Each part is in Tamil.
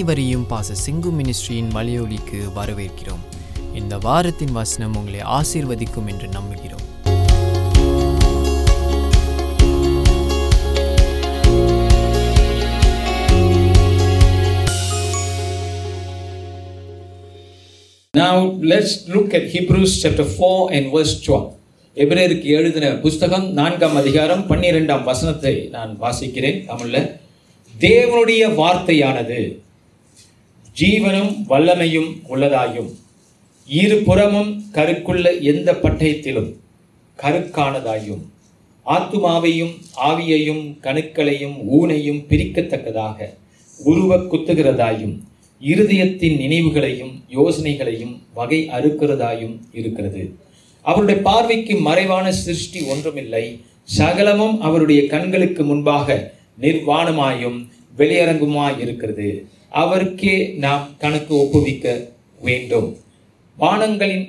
அனைவரையும் பாச சிங்கு மினிஸ்ட்ரியின் மலையொலிக்கு வரவேற்கிறோம். இந்த வாரத்தின் வசனம் உங்களை ஆசீர்வதிக்கும் என்று நம்புகிறோம். Now let's look at Hebrews chapter 4 and verse 12. எபிரேருக்கு எழுதின புஸ்தகம் நான்காம் அதிகாரம் பன்னிரெண்டாம் வசனத்தை நான் வாசிக்கிறேன். தமிழில் தேவனுடைய வார்த்தையானது ஜீவனும் வல்லமையும் உள்ளதாயும் இருபுறமும் கருக்குள்ள எந்த பட்டயத்திலும் கருக்கானதாயும் ஆத்துமாவையும் ஆவியையும் கணுக்களையும் ஊனையும் பிரிக்கத்தக்கதாக உருவ குத்துகிறதாயும் இருதயத்தின் நினைவுகளையும் யோசனைகளையும் வகை அறுக்கிறதாயும் இருக்கிறது. அவருடைய பார்வைக்கு மறைவான சிருஷ்டி ஒன்றுமில்லை. சகலமும் அவருடைய கண்களுக்கு முன்பாக நிர்வாணமாயும் வெளியரங்குமாய் இருக்கிறது. அவருக்கே நாம் கணக்கு ஒப்புவிக்க வேண்டும். வானங்களின்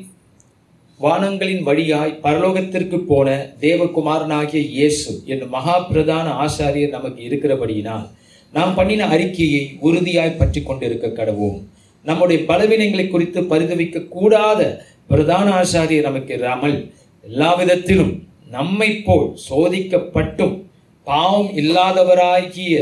வானங்களின் வழியாய் பரலோகத்திற்கு போன தேவகுமாரனாகிய இயேசு என்னும் மகா பிரதான ஆசாரியர் நமக்கு இருக்கிறபடியினால் நாம் பண்ணின அறிக்கையை உறுதியாய் பற்றி கொண்டிருக்க கடவோம் நம்முடைய பலவீனங்களை குறித்து பரிதவிக்க கூடாத பிரதான ஆசாரியர் நமக்கு இராமல் எல்லா விதத்திலும் நம்மை போல் சோதிக்கப்பட்டும் பாவம் இல்லாதவராகிய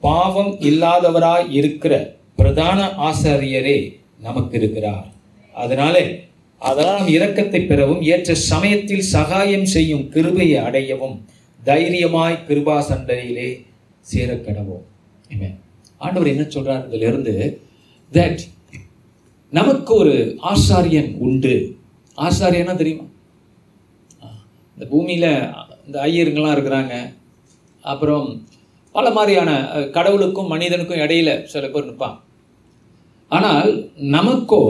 பாவம் இல்லாதவராய் இருக்கிற பிரதான ஆசாரியரே நமக்கு இருக்கிறார் அதனாலே அதனால் நாம் இரக்கத்தை பெறவும் ஏற்ற சமயத்தில் சகாயம் செய்யும் கிருபையை அடையவும் தைரியமாய் கிருபா சண்டையிலே சேரக்கடவோம். Amen. ஆண்டவர் என்ன சொல்றார்? இதிலிருந்து தட் நமக்கு ஒரு ஆசாரியன் உண்டு. ஆசாரியனா தெரியுமா? இந்த பூமியில இந்த ஐயருங்கெல்லாம் இருக்கிறாங்க. அப்புறம் பல மாதிரியான கடவுளுக்கும் மனிதனுக்கும் இடையில சில பேர் நிற்பான் ஆனால் நமக்கோ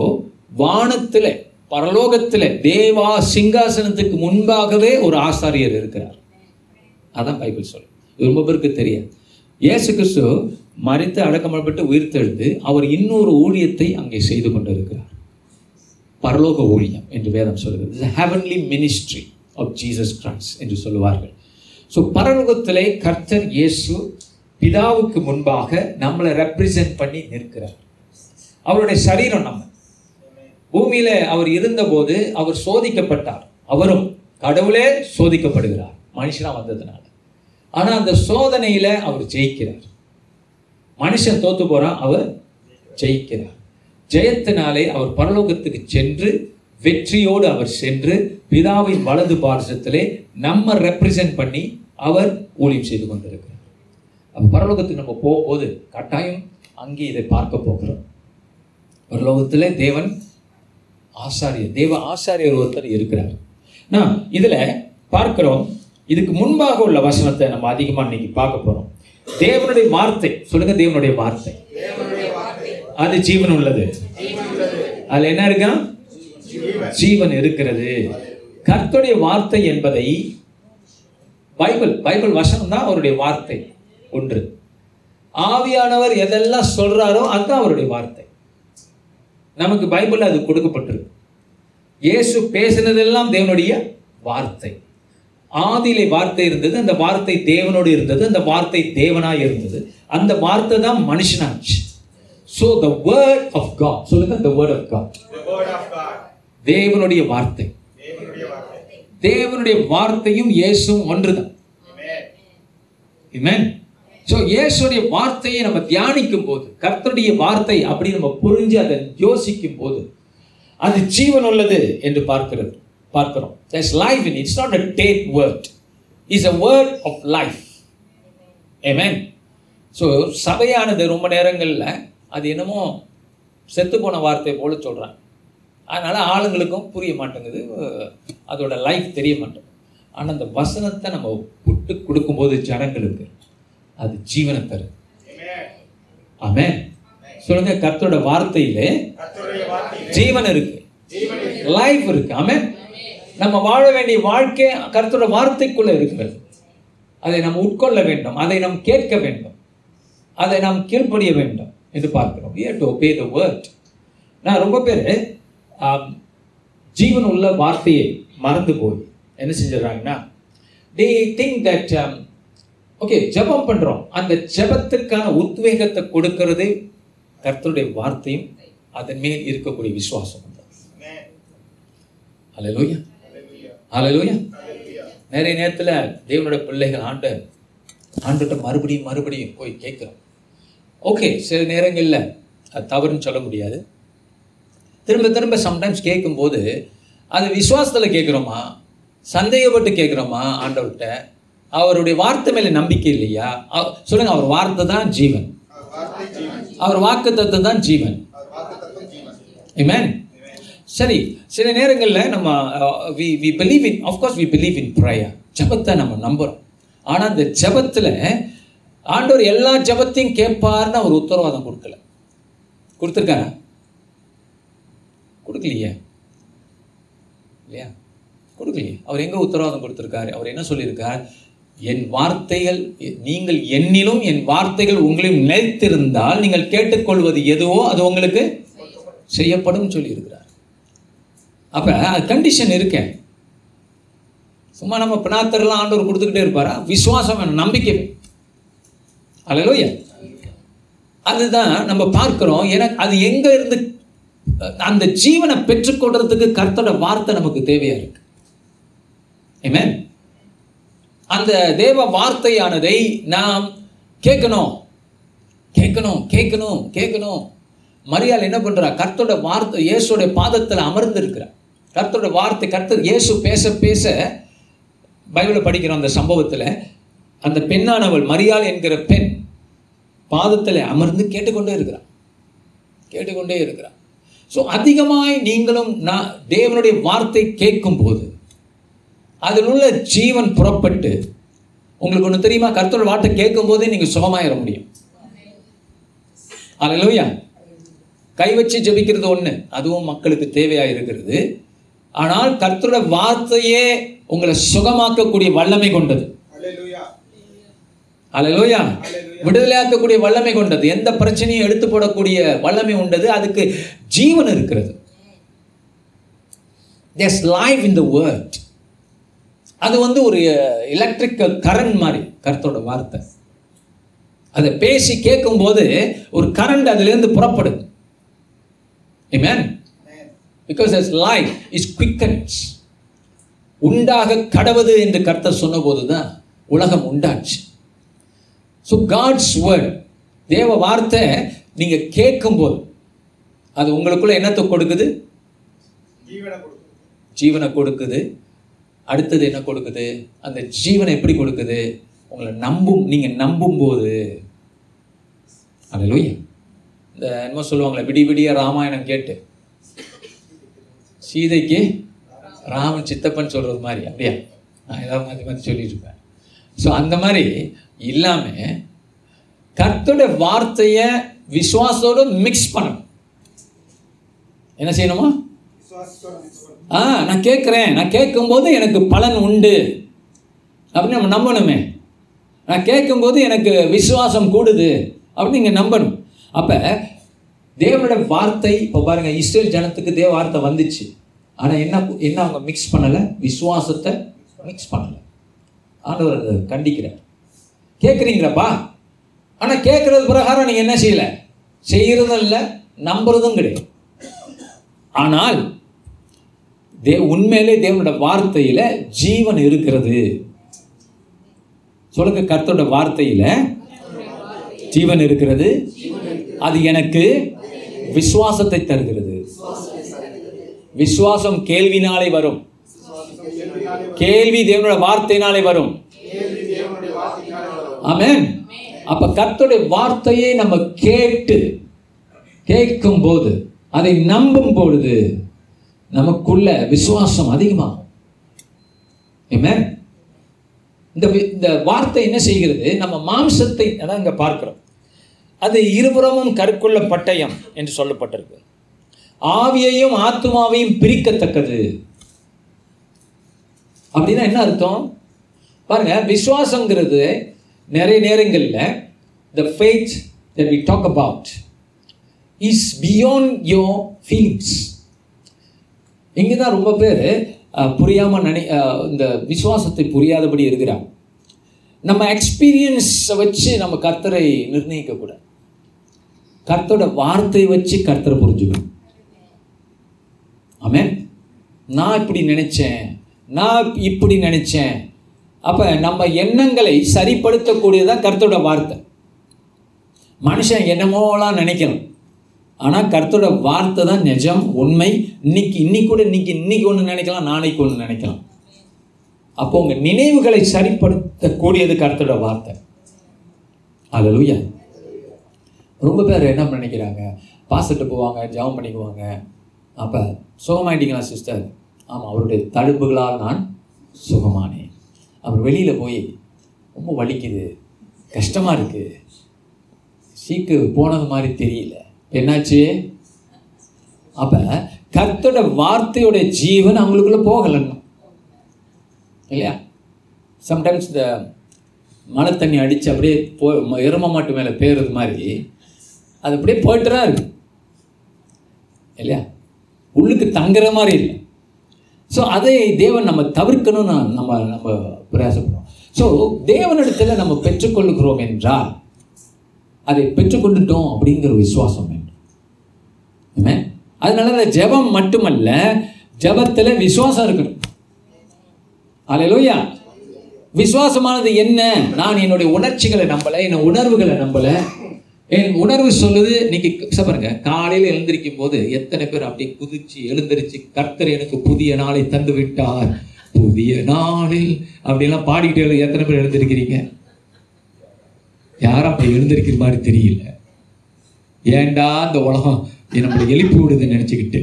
வானத்தில் பரலோகத்தில் தேவா சிங்காசனத்துக்கு முன்பாகவே ஒரு ஆசாரியர் இருக்கிறார். அதான் பைபிள் சொல்லு ரொம்ப பேருக்கு தெரியாது. இயேசு கிறிஸ்து மறித்து அடக்கமப்பட்டு உயிர்த்தெழுந்து அவர் இன்னொரு ஊழியத்தை அங்கே செய்து கொண்டிருக்கிறார். பரலோக ஊழியம் என்று வேதம் சொல்கிறது heavenly ministry of Jesus Christ என்று சொல்லுவார்கள். ஸோ பரலோகத்திலே கர்த்தர் இயேசு பிதாவுக்கு முன்பாக நம்மளை ரெப்ரசன்ட் பண்ணி நிற்கிறார். அவருடைய சரீரம் நம்ம. பூமியில அவர் இருந்தபோது அவர் சோதிக்கப்பட்டார். அவரும் கடவுளே சோதிக்கப்படுகிறார். மனுஷனா வந்ததுனால. ஆனா அந்த சோதனையில அவர் ஜெயிக்கிறார். மனுஷன் தோத்து போறான் அவர் ஜெயிக்கிறார். ஜெயத்தினாலே அவர் பரலோகத்துக்கு சென்று வெற்றியோடு அவர் சென்று பிதாவின் வலது பாரசத்திலே நம்ம ரெப்ரசன்ட் பண்ணி அவர் ஊழியம் செய்து கொண்டிருக்கிறார். அப்போ பரலோகத்துக்கு நம்ம போகும்போது கட்டாயம் அங்கே இதை பார்க்க போகிறோம். பரலோகத்தில் தேவன் ஆசாரியர் தேவ ஆசாரியர் ஒருத்தர் இருக்கிறார். நான் இதில் பார்க்கிறோம். இதுக்கு முன்பாக உள்ள வசனத்தை நம்ம அதிகமாக இன்னைக்கு பார்க்க போகிறோம் தேவனுடைய வார்த்தை சொல்லுங்க தேவனுடைய வார்த்தை. அது ஜீவன் உள்ளது. அதுல என்ன இருக்கா? ஜீவன் இருக்கிறது. கர்த்தருடைய வார்த்தை என்பதை பைபிள் பைபிள் வசனம் தான் அவருடைய வார்த்தை ஒன்று. ஆவியானவர் எதெல்லாம் சொல்றாரோ அதுதான் அவருடைய வார்த்தை. நமக்கு பைபிள் அது கொடுக்கப்பட்டிருக்கு. இயேசு பேசினதெல்லாம் தேவனுடைய வார்த்தை. ஆதியிலே வார்த்தை இருந்தது அந்த வார்த்தை தேவனோடு இருந்தது அந்த வார்த்தை தேவனாய் இருந்தது. அந்த வார்த்தை தான் மனுஷனாச்சு. So the word of God சொல்லுங்க த வேர்ட் ஆஃப் காட் தேவனுடைய வார்த்தை. தேவனுடைய வார்த்தையும் இயேசும் ஒன்றுதான். ஸோ இயேசுடைய வார்த்தையை நம்ம தியானிக்கும் போது கர்த்தருடைய வார்த்தை அப்படி நம்ம புரிஞ்சு அதை யோசிக்கும் போது அது ஜீவன் உள்ளது என்று பார்க்கிறது பார்க்கிறோம். It's life in it's not a dead word is a word of life amen so சபையானது ரொம்ப நேரங்களில் அது என்னமோ செத்து போன வார்த்தை போல சொல்கிறாங்க அதனால ஆளுங்களுக்கும் புரிய மாட்டேங்குது. அதோட லைஃப் தெரிய மாட்டேங்குது. ஆனால் அந்த வசனத்தை நம்ம விட்டு கொடுக்கும்போது ஜனங்களுக்கு அது ஜீவனை தருது. ஆமென். சொல்லுங்க கர்த்தரோட வார்த்தையிலே ஜீவன் இருக்கு. லைஃப் இருக்கு. ஆமென். நம்ம வாழ வேண்டிய வாழ்க்கை கர்த்தரோட வார்த்தைக்குள்ள இருக்கிறது. அதை நாம் உட்கொள்ள வேண்டும். அதை நாம் கேட்க வேண்டும். அதை நாம் கீழ்ப்படிய வேண்டும். என்று பார்க்கிறோம் to obey the word. நான் ரொம்ப பேர் ஜீவன் உள்ள வார்த்தையை மறந்து போய் என்ன செஞ்சிடறாங்கன்னா they think that um, okay ஜெபம் பண்றோம். அந்த ஜெபத்துக்கான உத்வேகத்தை கொடுக்கறது கர்த்தருடைய வார்த்தையும் அதன் மேல் இருக்கக்கூடிய விசுவாசம் ஹalleluya ஹalleluya நிறைய நேரத்தில் தேவனுடைய பிள்ளைகள் ஆண்ட ஆண்டுகிட்ட மறுபடியும் மறுபடியும் போய் கேட்குறோம். ஓகே சில நேரங்களில் அது தவறுன்னு சொல்ல முடியாது. திரும்ப திரும்ப சம்டைம்ஸ் கேட்கும்போது அது விசுவாசத்தில் கேட்குறோமா சந்தேகப்பட்டு கேட்குறோமா ஆண்டவர்கிட்ட? அவருடைய வார்த்தை மேலே நம்பிக்கை இல்லையா? அவ- அவர் வார்த்தை தான் ஜீவன். அவர் வாக்கு தான் ஜீவன். Amen. சரி சில நேரங்களில் நம்ம we we believe in of course we believe in prayer ஜபத்தை நம்ம நம்புகிறோம் ஆனால் அந்த ஜபத்தில் ஆண்டவர் எல்லா ஜபத்தையும் கேட்பார்னு அவர் உத்தரவாதம் கொடுக்கல. கொடுத்துருக்காரா? கொடுக்கலையே. இல்லையா? கொடுக்கலையே. அவர் எங்கே உத்தரவாதம் கொடுத்துருக்காரு? அவர் என்ன சொல்லியிருக்கார்? என் வார்த்தைகள் நீங்கள் என்னிலும் என் வார்த்தைகள் உங்களையும் நிலைத்திருந்தால் நீங்கள் கேட்டுக்கொள்வது எதுவோ அது உங்களுக்கு செய்யப்படும் சொல்லியிருக்கிறார். அப்போ அது கண்டிஷன் இருக்கேன் சும்மா நம்ம பினாத்தரெல்லாம் ஆண்டவர் கொடுத்துக்கிட்டே இருப்பாரா? விசுவாசம் வேணும் நம்பிக்கை அல்லையா அதுதான் நம்ம பார்க்குறோம். எனக்கு அது எங்க இருந்து அந்த ஜீவனை பெற்றுக்கொள்றதுக்கு கர்த்தோட வார்த்தை நமக்கு தேவையா இருக்கு. Amen. அந்த தேவ வார்த்தையானதை நாம் கேட்கணும். கேட்கணும் கேட்கணும் கேட்கணும். மரியாள் என்ன பண்றா? கர்த்தோட வார்த்தை இயேசுடைய பாதத்தில் அமர்ந்து கர்த்தோட வார்த்தை கர்த்தர் இயேசு பேச பேச பைபிளை படிக்கிறோம் அந்த சம்பவத்தில் அந்த பெண்ணானவள் மரியாள் என்கிற பெண் பாதத்தில் அமர்ந்து கேட்டுக்கொண்டே இருக்கிறான் கேட்டுக்கொண்டே இருக்கிறான் ஸோ அதிகமாய் நீங்களும் நான் தேவனுடைய வார்த்தை கேட்கும்போது அதில் உள்ள ஜீவன் புறப்பட்டு உங்களுக்கு ஒன்று தெரியுமா? கர்த்தரோட வார்த்தை கேட்கும்போதே நீங்கள் சுகமாயிட முடியும். அல்லையா கை வச்சு ஜெபிக்கிறது ஒன்று அதுவும் மக்களுக்கு தேவையாக இருக்கிறது. ஆனால் கர்த்தரோட வார்த்தையே உங்களை சுகமாக்கக்கூடிய வல்லமை கொண்டது. அலலோயா விடுதலையாக்கக்கூடிய வல்லமை கொண்டது. எந்த பிரச்சனையும் எடுத்து போடக்கூடிய வல்லமை உண்டது. அதுக்கு ஜீவன் இருக்கிறது. There's life in the world அது வந்து ஒரு எலக்ட்ரிக்கல் கரண்ட் மாதிரி கருத்தோட வார்த்தை. அதை பேசி கேட்கும்போது ஒரு கரண்ட் அதுலேருந்து புறப்படுது. Man because is life is quickens உண்டாக கடவுது என்று கர்த்தர் சொன்னபோது தான் உலகம் உண்டாச்சு. ஸோ காட்ஸ் வேர்ட் தேவ வார்த்தை நீங்கள் கேட்கும்போது அது உங்களுக்குள்ள என்னத்தை கொடுக்குது? ஜீவனை கொடுக்குது. அடுத்தது என்ன கொடுக்குது? அந்த ஜீவனை எப்படி கொடுக்குது? உங்களை நம்பும் நீங்கள் நம்பும்போது. அல்ல இந்த என்னமோ சொல்லுவாங்களே விடி விடிய ராமாயணம் கேட்டு. சீதைக்கு ராமன் சித்தப்பன் சொல்கிறது மாதிரி அப்படியா? நான் ஏதாவது மாற்றி மாற்றி சொல்லிட்டு இருப்பேன். ஸோ அந்த மாதிரி இல்லாமல் கர்த்தோட வார்த்தையை விசுவாசத்தோடு மிக்ஸ் பண்ணணும். என்ன செய்யணுமா? ஆ நான் கேட்குறேன் நான் கேட்கும்போது எனக்கு பலன் உண்டு. அப்படின்னு நம்ம நம்பணுமே. நான் கேட்கும்போது எனக்கு விசுவாசம் கூடுது அப்படின்னு நீங்கள் நம்பணும். அப்போ தேவனோட வார்த்தை இப்போ பாருங்கள் இஸ்ரேல் ஜனத்துக்கு தேவ வார்த்தை வந்துச்சு. ஆனால் என்ன என்ன அவங்க மிக்ஸ் பண்ணலை? விசுவாசத்தை மிக்ஸ் பண்ணலை. ஆண்டவர் கண்டிக்கிறேன் கண்டிக்கிறார். கேட்குறீங்களப்பா ஆனால் கேட்குறது பிரகாரம் நீங்கள் என்ன செய்யலை? செய்கிறதும் இல்லை நம்புறதும் கிடையாது. ஆனால் தே உண்மையிலே தேவனோட வார்த்தையில் ஜீவன் இருக்கிறது. சொல்லுங்க கர்த்தோட வார்த்தையில் ஜீவன் இருக்கிறது. அது எனக்கு விசுவாசத்தை தருகிறது. விசுவாசம் கேள்வினாலே வரும். கேள்வி தேவனோட வார்த்தையினாலே வரும். ஆமென். அப்ப கர்த்தருடைய வார்த்தையை நம்ம கேட்டு கேட்கும் போது அதை நம்பும் பொழுது நமக்குள்ள விசுவாசம் அதிகமாகும் Amen. இந்த இந்த வார்த்தை என்ன செய்கிறது? நம்ம மாம்சத்தை அதான் இங்க பார்க்கிறோம். அது இருபுறமும் கற்குள்ள பட்டயம் என்று சொல்லப்பட்டிருக்கு. ஆவியையும் ஆத்மாவையும் பிரிக்கத்தக்கது. அப்படின்னா என்ன அர்த்தம்? பாருங்க விசுவாசங்கிறது நிறைய நேரங்களில் the faith that we talk about is beyond your feelings இங்கே தான் ரொம்ப பேர் புரியாமல் நினை இந்த விசுவாசத்தை புரியாதபடி இருக்கிறாங்க. நம்ம எக்ஸ்பீரியன்ஸை வச்சு நம்ம கர்த்தரை நிர்ணயிக்கக்கூடாது. கர்த்தரோட வார்த்தையை வச்சு கர்த்தரை புரிஞ்சுக்கணும். ஆமே நான் இப்படி நினைச்சேன். நான் இப்படி நினச்சேன். அப்போ நம்ம எண்ணங்களை சரிப்படுத்தக்கூடியதான் கருத்தோட வார்த்தை. மனுஷன் என்னமோலாம் நினைக்கணும். ஆனால் கருத்தோட வார்த்தை தான் நிஜம் உண்மை. இன்னைக்கு இன்னைக்கு கூட இன்னைக்கு இன்னைக்கு ஒன்று நினைக்கலாம் நாளைக்கு ஒன்று நினைக்கலாம். அப்போ உங்கள் நினைவுகளை சரிப்படுத்தக்கூடியது கருத்தோட வார்த்தை. அல்லேலூயா ரொம்ப பேர் என்ன நினைக்கிறாங்க? பாசிட்டு போவாங்க ஜெபம் பண்ணிக்குவாங்க. அப்போ சுகமாயிட்டீங்களா சிஸ்டர் ஆமாம் அவருடைய தழும்புகளால் நான் சுகமானேன். அப்புறம் வெளியில் போய் ரொம்ப வலிக்குது கஷ்டமாக இருக்குது சீக்கு போனது மாதிரி தெரியல. என்னாச்சு? அப்போ கர்த்தோட வார்த்தையோட ஜீவன் அவங்களுக்குள்ள போகலன்னு. இல்லையா? சம்டைம்ஸ் இந்த மழை தண்ணி அடித்து அப்படியே போ எரும மாட்டு மேலே பேருது மாதிரி அது அப்படியே போயிட்டு தான் இருக்கு. இல்லையா? உள்ளுக்கு தங்குற மாதிரி இல்லை. ஸோ அதை தேவன் நம்ம தவிர்க்கணும்னு நம்ம நம்ம பிரயாசப்படுறோம். ஸோ தேவனிடத்தில் நம்ம பெற்றுக்கொள்ளுகிறோம் என்றால் அதை பெற்றுக்கொண்டுட்டோம் அப்படிங்கிற விசுவாசம் வேண்டும். அதனால அந்த ஜெபம் மட்டுமல்ல ஜெபத்தில் விசுவாசம் இருக்கணும். அலையலோயா விசுவாசமானது என்ன? நான் என்னுடைய உணர்ச்சிகளை நம்பலை என் உணர்வுகளை நம்பலை என் உணர்வு சொல்லுது இன்னைக்கு பாருங்க காலையில் எழுந்திருக்கும் போது எத்தனை பேர் அப்படியே குதிச்சு எழுந்திருச்சு கர்த்தர் எனக்கு புதிய நாளை தந்து விட்டார். புதிய நாளில் அப்படிலாம் பாடிக்கிட்டு எத்தனை பேர் எழுந்திருக்கிறீங்க? யாரும் அப்படி எழுந்திருக்கிற மாதிரி தெரியல. ஏண்டா இந்த உலகம் நம்மளை எழுப்பி விடுதுன்னு நினைச்சுக்கிட்டு?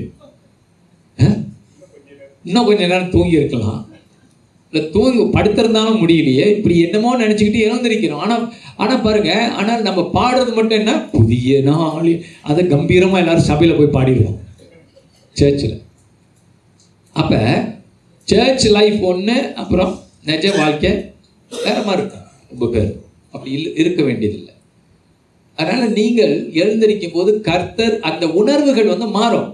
இன்னும் கொஞ்ச நேரம் தூங்கி இருக்கலாம். இல்லை தூங்கி படுத்திருந்தாலும் முடியலையே இப்படி என்னமோ நினச்சிக்கிட்டு எழுந்திருக்கிறோம். ஆனால் ஆனால் பாருங்க ஆனால் நம்ம பாடுறது மட்டும் என்ன? புதிய நாள். அதை கம்பீரமாக எல்லாரும் சபையில் போய் பாடிடுவோம். சர்ச்சில் அப்போ சர்ச் லைஃப் ஒன்று அப்புறம் நிஜ வாழ்க்கை வேற மாதிரி இருக்கும் ரொம்ப பேர். அப்படி இல்லை இருக்க வேண்டியதில்லை. அதனால நீங்கள் எழுந்திருக்கும் போது கர்த்தர் அந்த உணர்வுகள் வந்து மாறும்.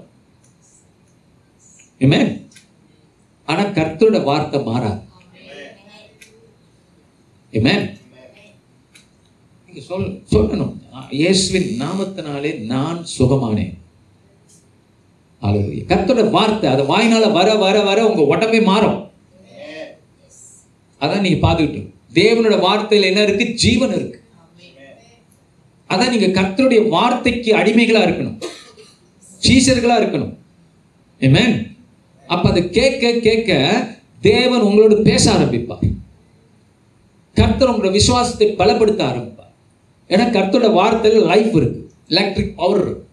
ஆனால் ஆனா கர்த்தரோட வார்த்தை மாறாது. ஏமே சொல் சொல்லணும். இயேசுவின் நாமத்தினாலே நான் சுகமானேன். கத்தோட வார்த்தை அது வாய்னால வர வர வர உங்க உடம்பே மாறும். அதான் நீங்க பார்த்துக்கிட்டு தேவனோட வார்த்தையில என்ன இருக்கு? ஜீவன் இருக்கு. அதான் நீங்க கர்த்தருடைய வார்த்தைக்கு அடிமைகளா இருக்கணும். சீசர்களா இருக்கணும். அப்ப அதை கேட்க கேட்க தேவன் உங்களோட பேச ஆரம்பிப்பார். கர்த்தர் உங்களோட விசுவாசத்தை பலப்படுத்த ஆரம்பிப்பார். ஏன்னா கர்த்தரோட வார்த்தையில் லைஃப் இருக்கு. எலக்ட்ரிக் பவர் இருக்கு.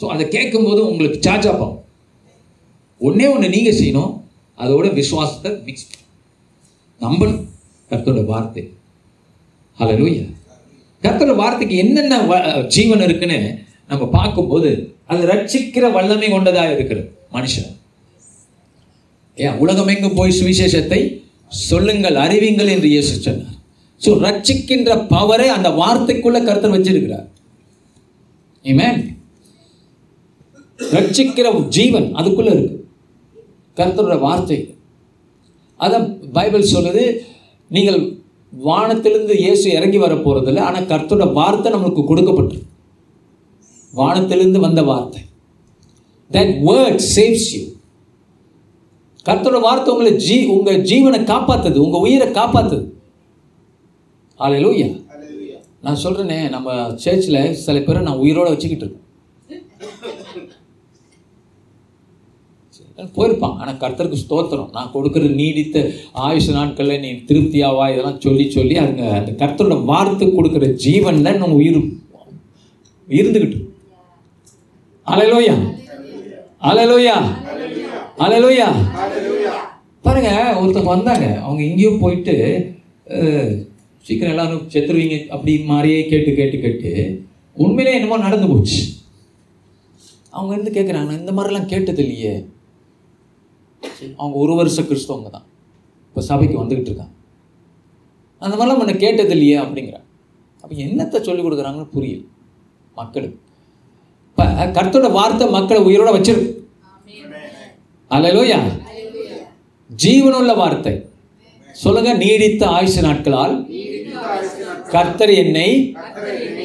ஸோ அதை கேட்கும்போது உங்களுக்கு சார்ஜ் ஆகும் ஒன்றே ஒன்று நீங்கள் செய்யணும். அதோட விசுவாசத்தை மிக்ஸ் நம்பணும் கர்த்தோட வார்த்தை. ஹலோ லூயா கர்த்தோட வார்த்தைக்கு என்னென்ன வ- ஜீவன் இருக்குன்னு நம்ம பார்க்கும்போது அது ரட்சிக்கிற வல்லமை கொண்டதாக இருக்கிறது. மனுஷன். ஏன் உலகமெங்கும் போய் சுவிசேஷத்தை சொல்லுங்கள் அறிவிங்கள் என்று இயேசு சொன்னார். ஸோ ரட்சிக்கின்ற பவரை அந்த வார்த்தைக்குள்ள கர்த்தர் வச்சிருக்கிறார். Amen. ரட்சிக்கிற ஜீவன் அதுக்குள்ள இருக்கு. கருத்தரோட வார்த்தை. அதான் பைபிள் சொல்லுது நீங்கள் வானத்திலிருந்து இயேசு இறங்கி வர போகிறதில்ல ஆனால் கர்த்தரோட வார்த்தை நம்மளுக்கு கொடுக்கப்பட்டிருக்கு. வானத்திலிருந்து வந்த வார்த்தை. தட் வேர்ட் சேவ்ஸ் யூ கர்த்தரோட வார்த்தை உங்களை ஜீ உங்கள் ஜீவனை காப்பாற்றுது உங்கள் உயிரை காப்பாற்றுது ஹalleluya நான் சொல்றேனே நம்ம சர்ச்சில் சில பேரை நான் உயிரோட வச்சுக்கிட்டு இருக்கேன் போயிருப்பான் ஆனால் கர்த்தருக்கு ஸ்தோத்திரம். நான் கொடுக்குற நீடித்த ஆயுஷ நாட்களில் நீ திருப்தியாவா? இதெல்லாம் சொல்லி சொல்லி அங்க அந்த கர்த்தரோட வார்த்தை கொடுக்குற ஜீவன்ல நம்ம உயிர் இருந்துக்கிட்டு அலையலோயா அலையலோயா அலையலோயா பாருங்க ஒருத்தவங்க வந்தாங்க. அவங்க எங்கேயோ போயிட்டு சீக்கிரம் எல்லாரும் செத்துருவீங்க அப்படி மாதிரியே கேட்டு கேட்டு கேட்டு உண்மையிலே என்னமோ நடந்து போச்சு. அவங்க இருந்து கேட்குறாங்க இந்த மாதிரிலாம் கேட்டது இல்லையே. அவங்க ஒரு வருஷ கிறிஸ்தவங்க தான். இப்போ சபைக்கு வந்துக்கிட்டு இருக்காங்க. அந்த மாதிரிலாம் முன்ன கேட்டது இல்லையே அப்படிங்கிறாங்க. அப்போ என்னத்தை சொல்லி கொடுக்குறாங்கன்னு புரியல மக்களுக்கு. இப்போ கர்த்தரோட வார்த்தை மக்களை உயிரோட வச்சிருக்கு அல்லேலூயா ஜீவனுள்ள வார்த்தை. சொல்லுங்க நீடித்த ஆயுசு நாட்களால். கர்த்தர் என்னை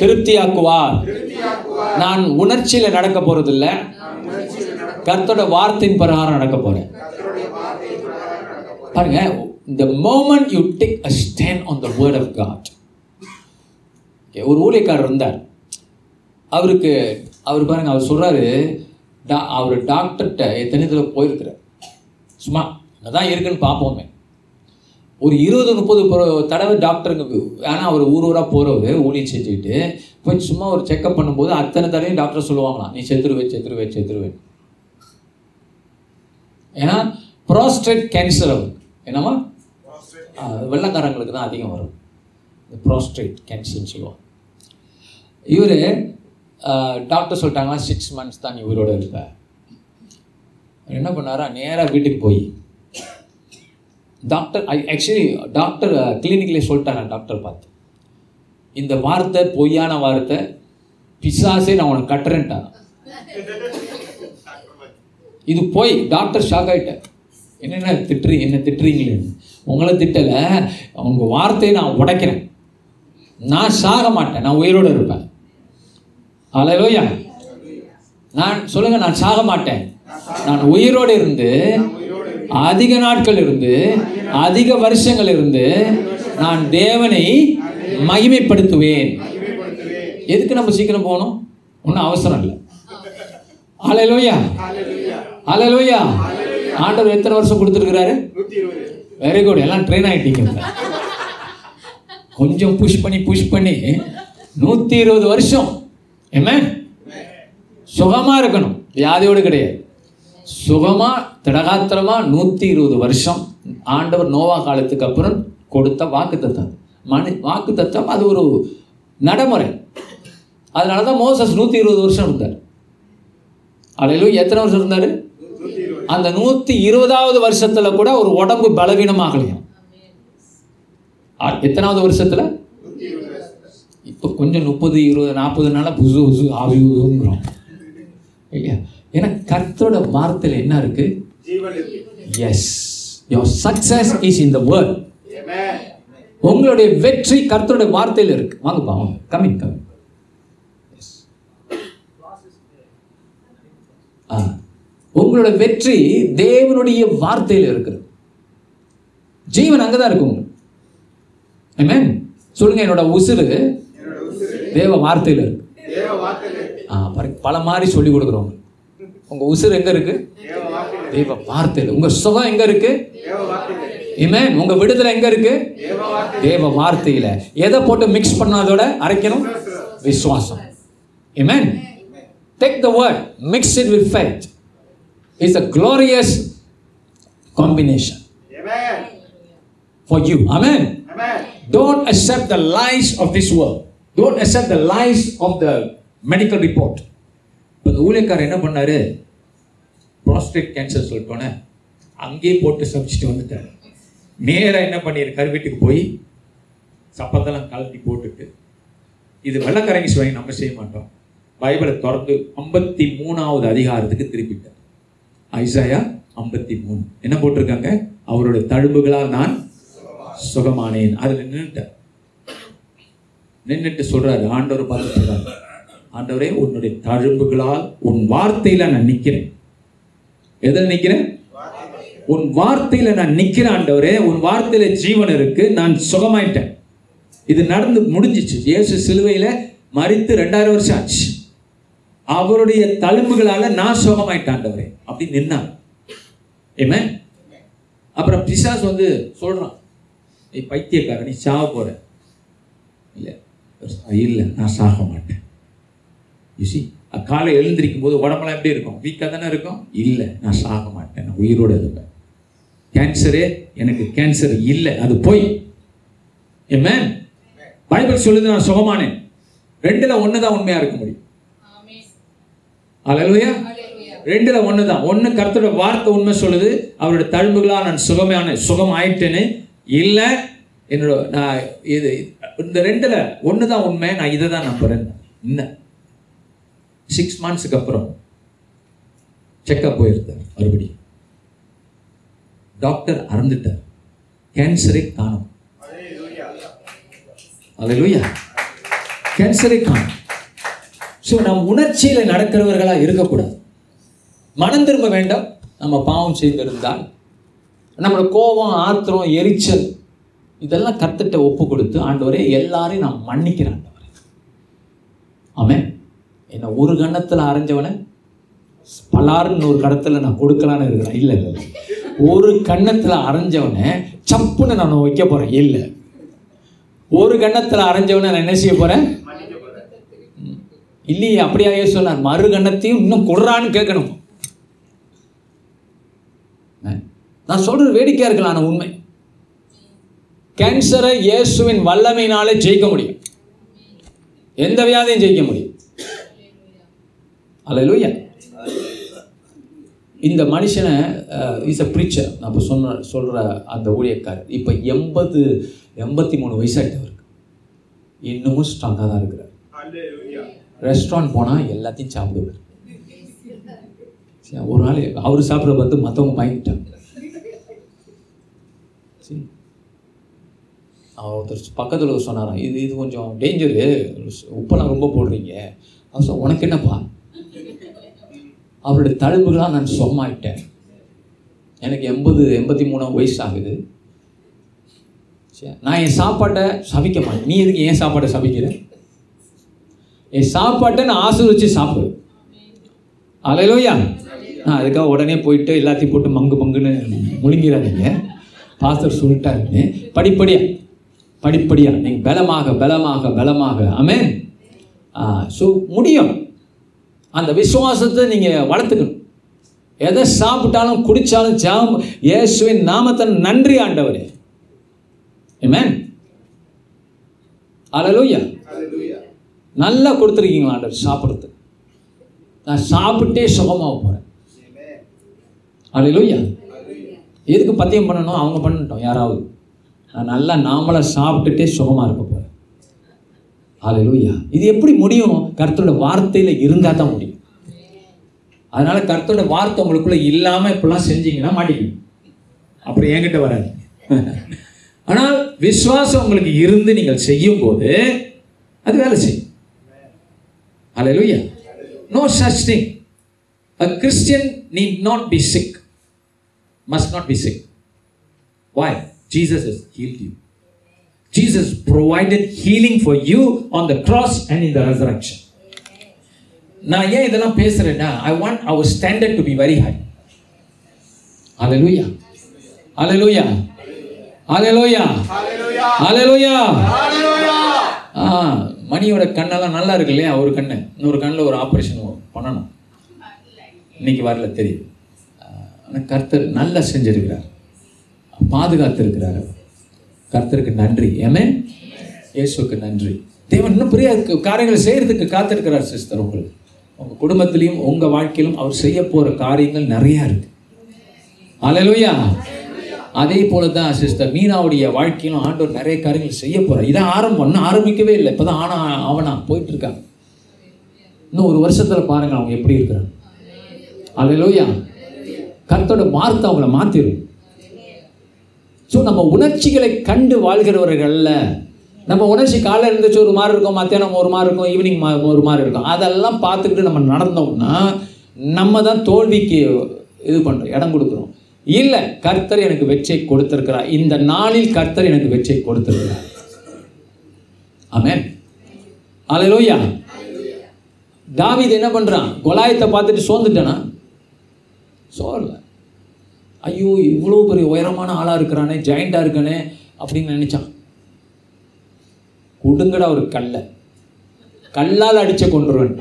திருப்தியாக்குவார். நான் உணர்ச்சியில் நடக்க போறதில்ல. கர்த்தரோட வார்த்தையின் பிரகாரம் நடக்க போறேன். பாருங்க இந்த moment you take a stand on the word of God ஒரு ஊழியக்காரர் இருந்தார். அவருக்கு அவர் பாருங்க அவர் சொல்றாரு டா அவர் டாக்டர்கிட்ட எத்தனை தடவை போயிருக்கிறார். சும்மா என்னதான் இருக்குன்னு பார்ப்போமே. ஒரு இருபது முப்பது தடவை டாக்டருங்க ஆனால் அவர் ஊர் ஊராக போகிறவர் ஊழியம் செஞ்சுக்கிட்டு போய் சும்மா ஒரு செக்கப் பண்ணும்போது அத்தனை தடவையும் டாக்டர் சொல்லுவாங்களாம் நீ செத்துருவே செத்துருவே செத்துருவே ஏன்னா ப்ராஸ்டேட் கேன்சர் அவருக்கு என்னம்மா? ஆ, வெள்ளைக்காரங்களுக்கு தான் அதிகம் வரும். ப்ராஸ்ட்ரேட் கேன்சர்னு சொல்லுவோம் இவர் டாக்டர் சொல்லிட்டாங்களா சிக்ஸ் மந்த்ஸ் தான் நீ உயிரோட இருப்ப. அவர் என்ன பண்ணாரா நேராக வீட்டுக்கு போய் டாக்டர் ஆக்சுவலி டாக்டர் கிளினிக்லேயே சொல்லிட்டாங்க டாக்டர் பார்த்து. இந்த வார்த்தை பொய்யான வார்த்தை பிசாசே நான் உனக்கு கட்டுறேன்ட்டான் இது போய். டாக்டர் ஷாக் ஆகிட்டேன் என்னென்ன திட்டுறீ என்ன திட்டுறீங்களே? உங்களை திட்டலை. அவங்க வார்த்தையை நான் உடைக்கிறேன். நான் சாக மாட்டேன். நான் உயிரோடு இருப்பேன். அலையிலோயா நான் சொல்லுங்கள் நான் சாக மாட்டேன். நான் உயிரோடு இருந்து அதிக நாட்கள் இருந்து அதிக வருஷங்கள் இருந்து நான் தேவனை மகிமைப்படுத்துவேன். எதுக்கு நம்ம சீக்கிரம் போகணும்? ஒன்றும் அவசரம் இல்லை. அலையிலோயா அலையிலோயா ஆண்டவர் எத்தனை வருஷம் கொடுத்துருக்கிறாரு? வெரி குட் எல்லாம் ட்ரெயின் ஆகிட்டீங்க கொஞ்சம் புஷ் பண்ணி புஷ் பண்ணி. நூற்றி இருபது வருஷம். என்ன சுகமாக இருக்கணும். வியாதியோடு கிடையாது. சுகமாக திடகாத்திரமாக நூற்றி இருபது வருஷம் ஆண்டவர் நோவா காலத்துக்கு அப்புறம் கொடுத்த வாக்கு தத்தம் மனு வாக்கு தத்தம் அது ஒரு நடைமுறை. அதனால தான் மோசஸ் நூற்றி இருபது வருஷம் இருந்தார். அதில் எத்தனை வருஷம் இருந்தார்? அந்த நூற்றி இருபதாவது வருஷத்தில் கூட ஒரு உடம்பு பலவீனமாகலையும் எத்தனாவது வருஷத்தில்? இப்போ கொஞ்சம் முப்பது இருபது நாற்பது நாளாக புசு புசு ஆவி இல்லையா? ஏன்னா கர்த்தரோட வார்த்தையில் என்ன இருக்கு? Yes your success is in the word உங்களுடைய வெற்றி கர்த்தருடைய வார்த்தையில் இருக்கு. வாங்கப்பா வாங்க கமிங் கமிங் ஆ. உங்களோட வெற்றி தேவனுடைய வார்த்தையில் இருக்கிறது ஜீவன் அங்கதான் இருக்கு உங்களுக்கு. Amen. சொல்லுங்க என்னோட உசுறு தேவ வார்த்தையில் இருக்கு. பல மாதிரி சொல்லி கொடுக்குறோம். உங்கள் உசுர் எங்கே இருக்குது தெய்வ வார்த்தையில் உங்கள் சுகம் எங்கே இருக்குது இமே உங்கள் விடுதலை எங்கே இருக்குது தேவ வார்த்தையில் எதை போட்டு மிக்ஸ் பண்ணாதோட அரைக்கணும் விசுவாசம் amen take the word mix it with faith is a glorious combination for you amen don't accept the lies of this world don't accept the lies of the medical report இப்போ ஊழியக்காரர் என்ன பண்ணாரு ப்ராஸ்டேட் கேன்சர் சொல்லிட்டோன்னே அங்கேயே போட்டு சமைச்சிட்டு வந்துட்டார். நேராக என்ன பண்ணியிருக்காரு வீட்டுக்கு போய் சப்பத்தெல்லாம் கலட்டி போட்டுட்டு இது வெள்ளக்கரங்கி சுவை நம்ம செய்ய மாட்டோம். பைபிளை திறந்து ஐம்பத்தி மூணாவது அதிகாரத்துக்கு திருப்பிட்டார். ஐசாயா ஐம்பத்தி மூணு என்ன போட்டிருக்காங்க? அவருடைய தழும்புகளால் நான் சுகமானேன். அதில் நின்றுட்டார் நின்றுட்டு சொல்றாரு ஆண்டவர் பார்த்து சொல்றாரு ஆண்டவரே உன்னுடைய தழும்புகளால் உன் வார்த்தையில நான் நிற்கிறேன் எதில் நிற்கிறேன்? உன் வார்த்தையில் நான் நிற்கிற ஆண்டவரே. உன் வார்த்தையில் ஜீவன் இருக்கு. நான் சுகமாயிட்டேன். இது நடந்து முடிஞ்சிச்சு. இயேசு சிலுவையில் மறித்து ரெண்டாயிரம் வருஷம் ஆச்சு. அவருடைய தழும்புகளால் நான் சுகமாயிட்டாண்டவரே அப்படி நின்னார். ஏமே அப்புறம் பிசாஸ் வந்து சொல்கிறான் நீ பைத்தியக்காரன் நீ சாக போகிற இல்லை இல்லை நான் சாக மாட்டேன். யூசி காலை எழுந்திருக்கும் போது உடம்பெல்லாம் எப்படி இருக்கும்? வீக்காக தானே இருக்கும்? இல்லை நான் சாக மாட்டேன். நான் உயிரோடு இருப்பேன். கேன்சரே எனக்கு கேன்சர் இல்லை. அது போய். என்ன பைபிள் சொல்லுது நான் சுகமானேன். ரெண்டுல ஒன்று தான் உண்மையாக இருக்க முடியும். அலையா ரெண்டுல ஒன்று தான் ஒன்று கர்த்தரோட வார்த்தை உண்மை சொல்லுது அவரோட தழும்புகளாக நான் சுகமான சுகம் ஆயிட்டேன்னு இல்லை என்னோட நான் இது இந்த ரெண்டுல ஒன்று தான் உண்மை நான் இதை தான் நம்புறேன் இன்னும் சிக்ஸ் மந்த்ஸுக்கு அப்புறம் செக்கப் போயிருந்தார் மறுபடியும் டாக்டர் அறந்துட்டார். கேன்சரை காணும். அல்லேலூயா கேன்சரே காணும். ஸோ நம் உணர்ச்சியில் நடக்கிறவர்களாக இருக்கக்கூடாது. மனம் திரும்ப வேண்டாம். நம்ம பாவம் செய்திருந்தால் நம்மளோட கோபம் ஆத்திரம் எரிச்சல் இதெல்லாம் கத்துட்ட ஒப்பு கொடுத்து ஆண்டவரே எல்லாரையும் நான் மன்னிக்கிறேன் ஆண்டவரே என்ன ஒரு கன்னத்தில் அரைஞ்சவனை பலாருன்னு ஒரு கடத்தில் நான் கொடுக்கலான்னு இருக்கிறேன். இல்லை இல்லை ஒரு கண்ணத்தில் அரைஞ்சவனை சப்புன்னு நான் வைக்க போறேன். இல்லை. ஒரு கண்ணத்தில் அரைஞ்சவனை நான் என்ன செய்ய போறேன்? இல்லையே அப்படியாகவே சொன்னார் மறு கண்ணத்தையும் இன்னும் கொடுறான்னு கேட்கணும். நான் சொல்கிற வேடிக்கையாக இருக்கலாம் ஆனா உண்மை. கேன்சரை இயேசுவின் வல்லமையினாலே ஜெயிக்க முடியும். எந்த வியாதியும் ஜெயிக்க முடியும். அல்லேலூயா இந்த மனுஷனை இஸ் அ ப்ரீச்சர் நான் இப்போ சொன்ன சொல்கிற அந்த ஊழியக்காரர் இப்போ எண்பது எண்பத்தி மூணு வயசாகிட்டவருக்கு இன்னமும் ஸ்ட்ராங்காக தான் இருக்கிறார். ரெஸ்டாரண்ட் போனால் எல்லாத்தையும் சாப்பிடுவார். ஒரு நாள் அவர் சாப்பிட்ற பார்த்து மற்றவங்க பயந்துட்டாங்க. சரி. அவர் ஒருத்தர் பக்கத்தில் சொன்னாராம் இது இது கொஞ்சம் டேஞ்சரு உப்பெல்லாம் ரொம்ப போடுறீங்க. அவர் சொன்ன உனக்கு என்னப்பா? அவருடைய தழும்புகளாக நான் சொம்மாயிட்டேன் எனக்கு எண்பது எண்பத்தி மூணாம் வயசு ஆகுது சரி, நான் என் சாப்பாட்டை சபிக்க மாட்டேன். நீ எதுக்கு என் சாப்பாட்டை சபிக்கிற? என் சாப்பாட்டை நான் ஆசீர்வச்சு சாப்பிடு. அலையிலோயா நான் அதுக்காக உடனே போயிட்டு எல்லாத்தையும் போட்டு மங்கு மங்குன்னு முழுங்கிறாதீங்க. பாஸ்டர் சொல்லிட்டாருன்னு படிப்படியா படிப்படியா. நீங்கள் பலமாக பலமாக பலமாக. ஆமென் ஸோ முடியும். அந்த விசுவாசத்தை நீங்கள் வளர்த்துக்கணும். எதை சாப்பிட்டாலும் குடித்தாலும் ஜாம் இயேசுவின் நாமத்தை நன்றி ஆண்டவரே. ஆமென் அலலூயா நல்லா கொடுத்துருக்கீங்களா ஆண்டவர் சாப்பிட்றதுக்கு நான் சாப்பிட்டே சுகமாக போகிறேன் அலையிலூயா எதுக்கு பத்தியம் பண்ணணும்? அவங்க பண்ணட்டும் யாராவது. நான் நல்லா நாமளை சாப்பிட்டுட்டே சுகமாக இருக்க போகிறேன் அலையிலூயா இது எப்படி முடியும்? கர்த்தரோட வார்த்தையில் இருந்தால் தான் முடியும். அதனால கர்த்தரோட வார்த்தை உங்களுக்குள்ள இல்லாமல் இப்படிலாம் செஞ்சீங்கன்னா மாட்டிக்கணும் அப்புறம் என்கிட்ட வராது ஆனால் விசுவாசம் உங்களுக்கு இருந்து நீங்கள் செய்யும் போது அது வேலை செய்யும் Hallelujah. No such thing. A Christian need not be sick. Must not be sick. Why? Jesus has healed you. Jesus provided healing for you on the cross and in the resurrection. நான் ஏன் இதெல்லாம் பேசுறேன்னா I want our standard to be very high hallelujah hallelujah hallelujah hallelujah ஆ மணியோட கண்ணெல்லாம் நல்லா இருக்கு இல்லையா? ஒரு கண்ணு. இன்னொரு கண்ணில் ஒரு ஆப்ரேஷன் பண்ணணும். இன்னைக்கு வரல தெரியுது. ஆனால் கர்த்தர் நல்லா செஞ்சிருக்கிறார். பாதுகாத்திருக்கிறார் கர்த்தருக்கு நன்றி. ஏமே இயேசுக்கு நன்றி. தேவன் இன்னும் பெரிய காரியங்களை செய்யறதுக்கு காத்திருக்கிறார் சிஸ்டர் உங்களுக்கு. உங்கள் குடும்பத்திலையும் உங்கள் வாழ்க்கையிலும் அவர் செய்ய போகிற காரியங்கள் நிறையா இருக்கு. அலலுயா அதே போல தான் சிஸ்டர் மீனாவுடைய வாழ்க்கையிலும் ஆண்டவர் நிறைய காரியங்கள் செய்ய போகிறார் இதான் ஆரம்பம் இன்னும் ஆரம்பிக்கவே இல்லை. இப்போ தான் ஆனா அவனா போயிட்டு இருக்காங்க இன்னும் ஒரு வருஷத்தில் பாருங்கள் அவங்க எப்படி இருக்கிறாங்க. அலலுயா கர்த்தோட வார்த்தை அவங்கள மாற்றிடும் ஸோ நம்ம உணர்ச்சிகளை கண்டு வாழ்கிறவர்கள்ல நம்ம உணர்ச்சி காலையில் இருந்துச்சு ஒரு மாதிரி இருக்கும் மத்தியானம் ஒரு மாதிரி இருக்கும் ஈவினிங் ஒரு மாதிரி இருக்கும். அதெல்லாம் பார்த்துக்கிட்டு நம்ம நடந்தோம்னா நம்ம தான் தோல்விக்கு இது பண்ணுறோம் இடம் கொடுக்குறோம். இல்லை கர்த்தர் எனக்கு வெற்றியை கொடுத்துருக்கிறார். இந்த நாளில் கர்த்தர் எனக்கு வெற்றியை கொடுத்திருக்கிறார். ஆமென். அலையிலோயா தாவித் என்ன பண்ணுறான் கொலாயத்தை பார்த்துட்டு சோர்ந்துட்டானா? சோர்ல. ஐயோ இவ்வளோ பெரிய உயரமான ஆளாக இருக்கிறானே ஜாயிண்டாக இருக்கானே அப்படின்னு நினச்சான். கொடுங்கடா ஒரு கல்லை. கல்லால் அடிச்ச கொண்டுருவேன்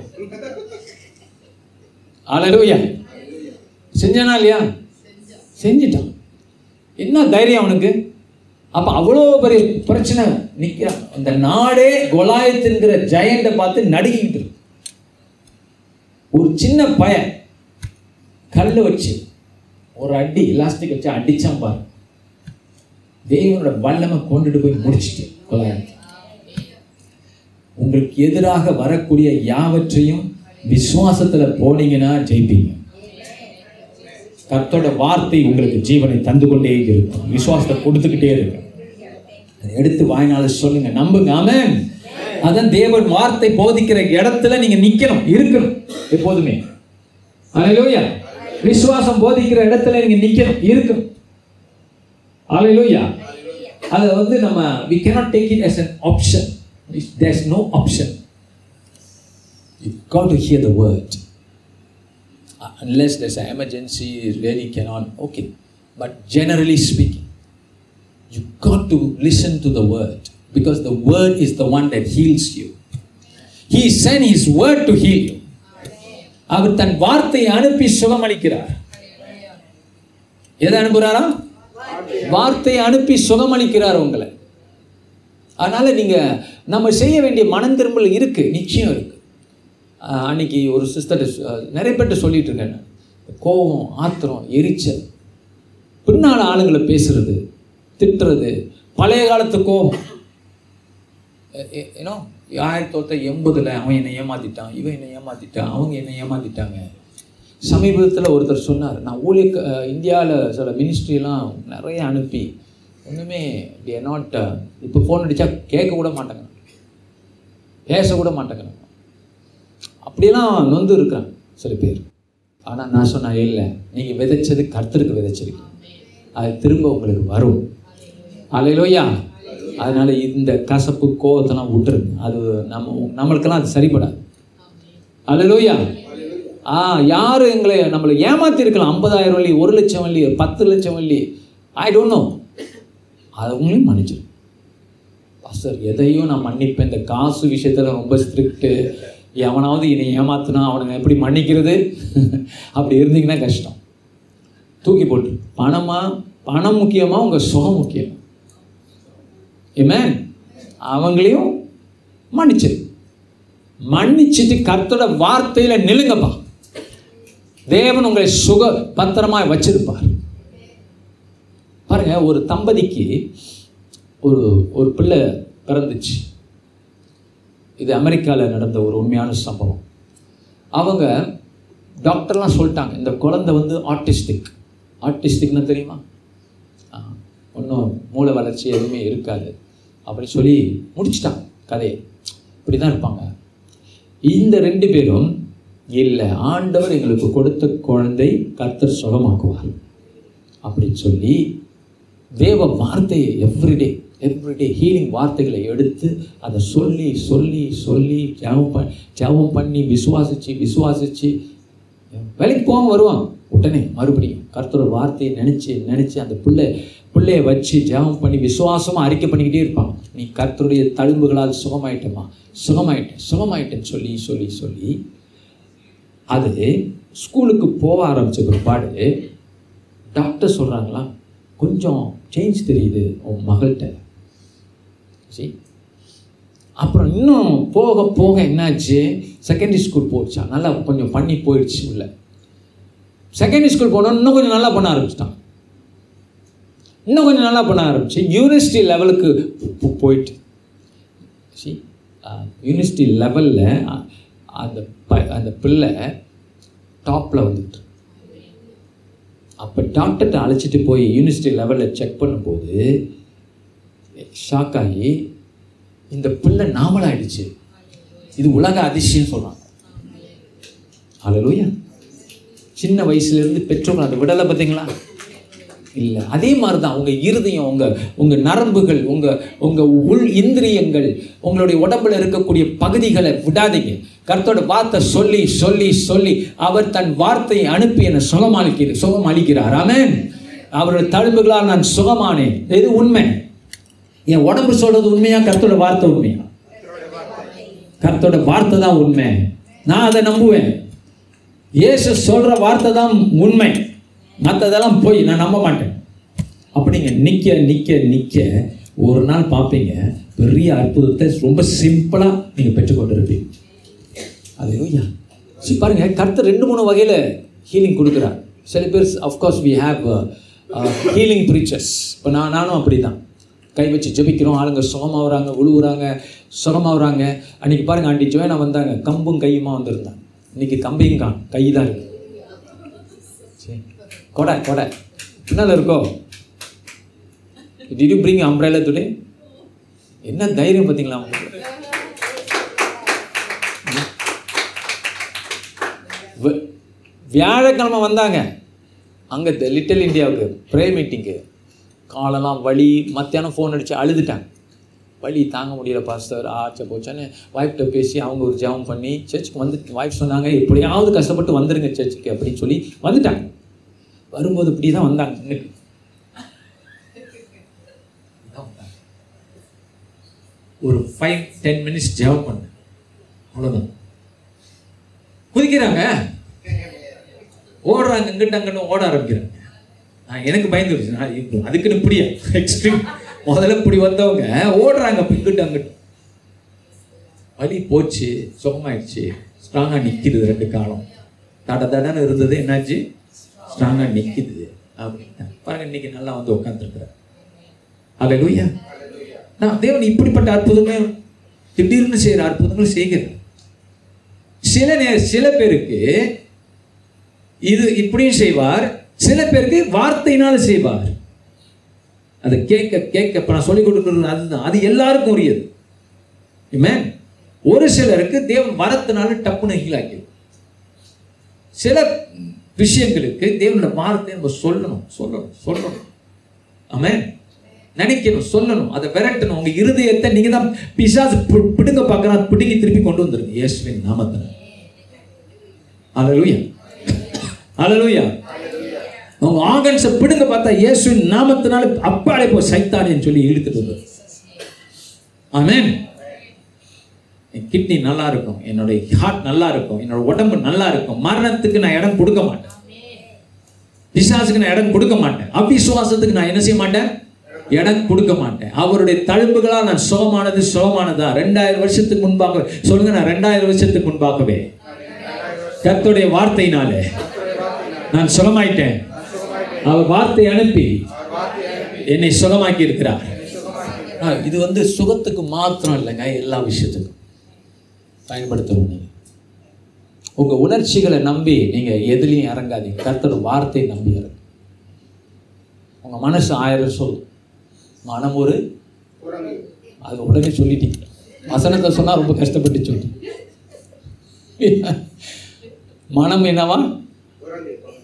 அலலூயா செஞ்சானா இல்லையா? செஞ்சிட்டான். என்ன தைரியம் அவனுக்கு? அப்போ அவ்வளோ பெரிய பிரச்சனை நிற்கிறான் அந்த நாடே கொலாயத்துங்கிற ஜெயண்டை பார்த்து நடுங்கிட்டு இருக்கு. ஒரு சின்ன பய கல் வச்சு ஒரு அடி எலாஸ்டிக் வச்சு அடிச்சான் பாரு. தேவனோட வல்லமை கொண்டுட்டு போய் முடிச்சிட்டு கொலாயம் உங்களுக்கு எதிராக வரக்கூடிய யாவற்றையும் விசுவாசத்தில் போனீங்கன்னா ஜெயிப்பீங்க. கர்த்தரோட வார்த்தை உங்களுக்கு ஜீவனை தந்து கொண்டே இருக்கும். விசுவாசத்தை கொடுத்துக்கிட்டே இருக்கும் அதை எடுத்து வாய்னால சொல்லுங்க. நம்புங்க. ஆமென். அதான் தேவன் வார்த்தை போதிக்கிற இடத்துல நீங்க நிக்கணும். இருக்கணும். எப்போதுமே. அலையிலோயா விசுவாசம் போதிக்கிற இடத்துல நீங்க நிக்கணும். இருக்கணும். அலையிலோயா அதை வந்து நம்ம we cannot take it as an option there's no option you got to hear the word unless there's an emergency really cannot okay but generally speaking you got to listen to the word because the word is the one that heals you he sent his word to heal you அவர் தன் வார்த்தையை அனுப்பி சுகமளிக்கிறார் எதை அனுப்புகிறாரா வார்த்தையை அனுப்பி சுகமளிக்கிறார் உங்களை அதனால் நீங்கள் நம்ம செய்ய வேண்டிய மனம் திரும்பல் நிச்சயம் இருக்குது அன்னைக்கு ஒரு சிஸ்டர் நிறைய பேர்ட்ட சொல்லிட்டு இருக்கேன் கோபம் ஆத்திரம் எரிச்சல். பின்னால் ஆளுங்களை பேசுறது திட்டுறது பழைய காலத்து கோபம் ஏன்னோ ஆயிரத்தி தொள்ளாயிரத்தி எண்பதில் அவன் என்னை ஏமாத்திட்டான் இவன் என்னை ஏமாத்திட்டான் அவங்க என்னை ஏமாத்திட்டாங்க. சமீபத்தில் ஒருத்தர் சொன்னார் நான் ஊழிய இந்தியாவில் சில மினிஸ்ட்ரிலாம் நிறைய அனுப்பி ஒன்றுமே டி நாட் uh, இப்போ ஃபோன் அடித்தா கேட்க கூட மாட்டேங்க பேசக்கூட கூட அப்படிலாம் அப்படியெல்லாம் நொந்து இருக்காங்க சில பேர். ஆனால் நான் சொன்னேன் இல்லை நீங்கள் விதைச்சது கர்த்தருக்கு விதைச்சிருக்கீங்க. அது திரும்ப உங்களுக்கு வரும். அலையிலோயா அதனால் இந்த கசப்பு கோவத்தெல்லாம் விட்டுருங்க. அது நம்ம நம்மளுக்கெல்லாம் அது சரிப்படாது. அலையிலோயா ஆ யார் எங்களை நம்மளை ஏமாத்தி இருக்கலாம் ஐம்பதாயிரம் வள்ளி ஒரு லட்சம் வள்ளி பத்து லட்சம் வள்ளி. ஐ டோன்ட் நோ அவங்களையும் மன்னிச்சிடும் பாஸ்டர் எதையும் நான் மன்னிப்பேன். இந்த காசு விஷயத்தில் ரொம்ப ஸ்ட்ரிக்ட்டு எவனாவது என்னை ஏமாத்தினா அவனுங்க எப்படி மன்னிக்கிறது? அப்படி இருந்தீங்கன்னா கஷ்டம். தூக்கி போட்டு. பணமா? பணம் முக்கியமா? உங்கள் சுகம் முக்கியம். ஏமேன் அவங்களையும் மன்னிச்சிரு. மன்னிச்சிட்டு கர்த்தோட வார்த்தையில நிலுங்கப்பா தேவன் உங்களை சுக பத்திரமாக வச்சிருப்பார். பாருங்கள் ஒரு தம்பதிக்கு ஒரு ஒரு பிள்ளை பிறந்துச்சு. இது அமெரிக்காவில் நடந்த ஒரு உண்மையான சம்பவம். அவங்க டாக்டர்லாம் சொல்லிட்டாங்க இந்த குழந்தை வந்து ஆர்டிஸ்டிக். ஆர்டிஸ்டிக்னு தெரியுமா? ஒன்றும் மூளை வளர்ச்சி எதுவுமே இருக்காது. அப்படி சொல்லி முடிச்சிட்டாங்க கதையை. இப்படி தான் இருப்பாங்க. இந்த ரெண்டு பேரும் இல்லை ஆண்டவர் எங்களுக்கு கொடுத்த குழந்தை கர்த்தர் சுகமாக்குவார். அப்படின்னு சொல்லி தேவ வார்த்தையை எவ்ரிடே எவ்ரிடே ஹீலிங் வார்த்தைகளை எடுத்து அதை சொல்லி சொல்லி சொல்லி ஜெபம் ப ஜெபம் பண்ணி விசுவாசிச்சு விசுவாசிச்சு வேலைக்கு போக வருவாங்க. உடனே மறுபடியும் கருத்தோட வார்த்தையை நினச்சி நினச்சி அந்த பிள்ளை பிள்ளையை வச்சு ஜெபம் பண்ணி விசுவாசமாக அறிக்கை பண்ணிக்கிட்டே இருப்பாங்க. நீ கருத்தருடைய தழும்புகளால் சுகமாயிட்டமா சுகமாயிட்டேன் சுகமாயிட்டேன்னு சொல்லி சொல்லி சொல்லி அது ஸ்கூலுக்கு போக ஆரம்பித்த பிற்பாடு டாக்டர் சொல்கிறாங்களா கொஞ்சம் சேஞ்ச் தெரியுது உன் மகள்கிட்ட சரி அப்புறம் இன்னும் போக போக என்னாச்சு? செகண்டரி ஸ்கூல் போச்சா? நல்லா கொஞ்சம் பண்ணி போயிடுச்சு உள்ள. செகண்டரி ஸ்கூல் போனோம் இன்னும் கொஞ்சம் நல்லா பண்ண ஆரம்பிச்சிட்டான். இன்னும் கொஞ்சம் நல்லா பண்ண ஆரம்பிச்சு. யூனிவர்சிட்டி லெவலுக்கு போயிட்டு. சரி யூனிவர்சிட்டி லெவலில் அந்த ப அந்த பிள்ளை டாப்பில் வந்துட்டு அப்போ டாக்டர்கிட்ட அழைச்சிட்டு போய் யூனிவர்சிட்டி லெவலில் செக் பண்ணும்போது ஷாக் ஆகி இந்த பிள்ளை நாமல் ஆயிடுச்சு இது உலக அதிசயம் சொல்கிறாங்க அலலூயா சின்ன வயசுலேருந்து பெற்றோர்கள் அதை விடலை பார்த்தீங்களா? இல்லை. அதே மாதிரி தான் உங்கள் இருதயம் உங்கள் உங்கள் நரம்புகள் உங்கள் உங்கள் உள் இந்திரியங்கள் உங்களுடைய உடம்புல இருக்கக்கூடிய பகுதிகளை விடாதீங்க. கருத்தோட வார்த்தை சொல்லி சொல்லி சொல்லி அவர் தன் வார்த்தையை அனுப்பி என்னை சுகமளிக்கிறார். சுகம் அளிக்கிறார் ஆமேன் அவருடைய தழும்புகளால் நான் சுகமானேன். இது உண்மை? என் உடம்பு சொல்றது உண்மையா? கர்த்தரோட வார்த்தை உண்மையா? கருத்தோட வார்த்தை தான் உண்மை. நான் அதை நம்புவேன். இயேசு சொல்ற வார்த்தை தான் உண்மை. மற்றதெல்லாம் போய் நான் நம்ப மாட்டேன். அப்படிங்க நிற்க நிற்க நிற்க ஒரு நாள் பார்ப்பீங்க பெரிய அற்புதத்தை ரொம்ப சிம்பிளாக நீங்கள் பெற்றுக்கொண்டு இருப்பீங்க அது சரி பாருங்க கருத்து ரெண்டு மூணு வகையில் ஹீலிங் கொடுக்குறார். சில பேர் of course we have healing preachers இப்போ நான் நானும் அப்படி தான் கை வச்சு ஜபிக்கிறோம். ஆளுங்க சுகமாகறாங்க உழுவுறாங்க சுகமாகறாங்க அன்றைக்கி பாருங்க ஆண்டி ஜோயனா வந்தாங்க. கம்பும் கையுமா வந்திருந்தாங்க இன்றைக்கி கம்பையும் காண் கை தான் இருக்குது கொடை கொடை. என்னால் இருக்கோ? திடீர் பிரிங் அம்ப்ரேலா டுடே என்ன தைரியம் பார்த்தீங்களா உங்களுக்கு வியாழக்கிழமை வந்தாங்க. அங்கே லிட்டில் இந்தியாவுக்கு ப்ரே மீட்டிங்கு காலெல்லாம் வலி மத்தியானம் ஃபோன் அடித்து அழுதுட்டாங்க. வலி தாங்க முடியல பாஸ்டர் ஆச்ச போச்சான்னு ஒய்ஃப்ட்ட பேசி அவங்க ஒரு ஜெபம் பண்ணி சர்ச்சுக்கு வந்து ஒய்ஃப் சொன்னாங்க எப்படியாவது கஷ்டப்பட்டு வந்துடுங்க சர்ச்சுக்கு அப்படின்னு சொல்லி வந்துட்டாங்க. வரும்போது இப்படி தான் வந்தாங்க. முன்னுக்கு. ஒரு ஃபைவ் டென் மினிட்ஸ் ஜெபம் பண்ணு. அவ்வளோதான் குதிக்கிறாங்க. ஓடுறாங்க இங்கிட்ட அங்கிட்ட ஓட ஆரம்பிக்கிறாங்க. நான் எனக்கு பயந்துருச்சு நான் அதுக்குன்னு இப்படியா? எக்ஸ்ட்ரீம் முதல்ல இப்படி வந்தவங்க ஓடுறாங்க அப்ப இங்கிட்ட அங்கிட்ட வலி போச்சு சுகமாயிடுச்சு. ஸ்ட்ராங்காக நிற்கிது ரெண்டு காலம். தட தடன்னு இருந்தது. என்னாச்சு? ஸ்ட்ராங்காக நிற்கிது அப்படின்னா பாருங்க இன்னைக்கு நல்லா வந்து உட்காந்துருக்குறார் அல்ல லூயா நான் தேவன் இப்படிப்பட்ட அற்புதமே திடீர்னு செய்கிற அற்புதங்கள் செய்கிறார் சில நே சில பேருக்கு இது இப்படியும் செய்வார். சில பேருக்கு வார்த்தையினால் செய்வார். அதை கேட்க கேட்க இப்போ நான் சொல்லிக் கொடுக்குறது அதுதான். அது எல்லாருக்கும் உரியது. Amen. ஒரு சிலருக்கு தேவன் வரத்தினால டப்புன்னு ஹீலாக்கிடும் சில விஷயங்களுக்கு தேவனோட வார்த்தை நம்ம சொல்லணும் சொல்லணும் சொல்லணும். ஆமே நினைக்கணும் சொல்லணும். அதை விரட்டணும். உங்க இருதயத்தை நீங்க தான் பிசாசு பிடுங்க பார்க்கறா பிடுங்கி திருப்பி கொண்டு வந்துருங்க. இயேசுவின் நாமத்தில். அல்லேலூயா அல்லேலூயா உங்க ஆர்கன்ஸை பிடுங்க பார்த்தா இயேசுவின் நாமத்தினால அப்பாலே போ சைத்தானேன்னு சொல்லி இழுத்துட்டு வந்துரு ஆமென் என் கிட்னி நல்லா இருக்கும் என்னுடைய ஹார்ட் நல்லா இருக்கும் என்னோட உடம்பு நல்லா இருக்கும் மரணத்துக்கு நான் இடம் கொடுக்க மாட்டேன். பிசாசுக்கு நான் இடம் கொடுக்க மாட்டேன். அவிசுவாசத்துக்கு நான் என்ன செய்ய மாட்டேன்? இடம் கொடுக்க மாட்டேன். அவருடைய தழும்புகளாக நான் சுகமானது சுகமானதா? ரெண்டாயிரம் வருஷத்துக்கு முன்பாக சொல்லுங்க நான் ரெண்டாயிரம் வருஷத்துக்கு முன்பாகவே. கத்துடைய வார்த்தையினாலே நான் சுகமாயிட்டேன் அவர் வார்த்தை அனுப்பி என்னை சுகமாக்கி இருக்கிறார் இது வந்து சுகத்துக்கு மாத்திரம் இல்லைங்க எல்லா விஷயத்துக்கும். பயன்படுத்த முடியும் உங்கள் உணர்ச்சிகளை நம்பி நீங்கள் எதுலேயும் இறங்காதீங்க. கர்த்தரோட வார்த்தையை நம்பி இறங்க. உங்கள் மனசு ஆயிரம் சொல் மனம் ஒரு அது உடனே சொல்லிட்டீங்க. வசனத்தை சொன்னால் ரொம்ப கஷ்டப்பட்டு சொல்லி மனம் என்னவா?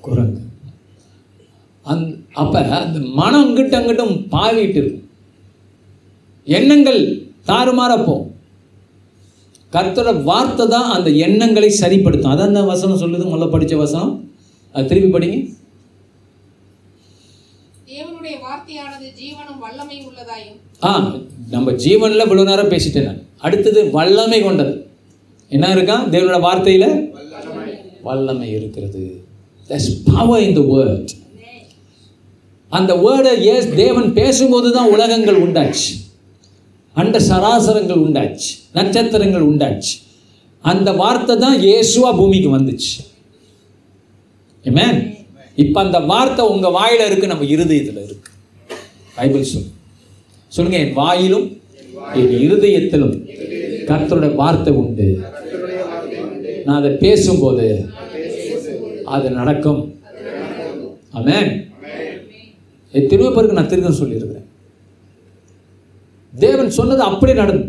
குரங்கு. அந் அப்போ அந்த மனம் அங்கிட்ட அங்கிட்டும் பாவிட்டு இருக்கும் எண்ணங்கள் தாறுமாறப்போம் போகும் கர்த்தரோட வார்த்தை தான் அந்த எண்ணங்களை சரிப்படுத்தும். அதான் அந்த வசனம் சொல்லுது. முதல்ல படிச்ச வசனம். அது திருப்பி படிங்க. ஆ நம்ம ஜீவன்ல இவ்வளவு நேரம் பேசிட்டேன் அடுத்தது வல்லமை கொண்டது. என்ன இருக்கா? தேவனோட வார்த்தையில? வல்லமை இருக்கிறது. There's power in the word. அந்த வேர்டை ஏஸ் தேவன் பேசும்போது தான் உலகங்கள் உண்டாச்சு. அண்ட சராசரங்கள் உண்டாச்சு நட்சத்திரங்கள் உண்டாச்சு. அந்த வார்த்தை தான் இயேசுவா பூமிக்கு வந்துச்சு. ஆமென் இப்போ அந்த வார்த்தை உங்கள் வாயில் இருக்கு நம்ம இருதயத்தில் இருக்கு. பைபிள் சொல்லு சொல்லுங்க என் வாயிலும் என் இருதயத்திலும் கர்த்தருடைய வார்த்தை உண்டு. நான் அதை பேசும்போது அது நடக்கும். ஆமென் திரும்ப பிறகு நான் திருத்தம் சொல்லியிருக்கிறேன். தேவன் சொன்னது அப்படி நடந்தது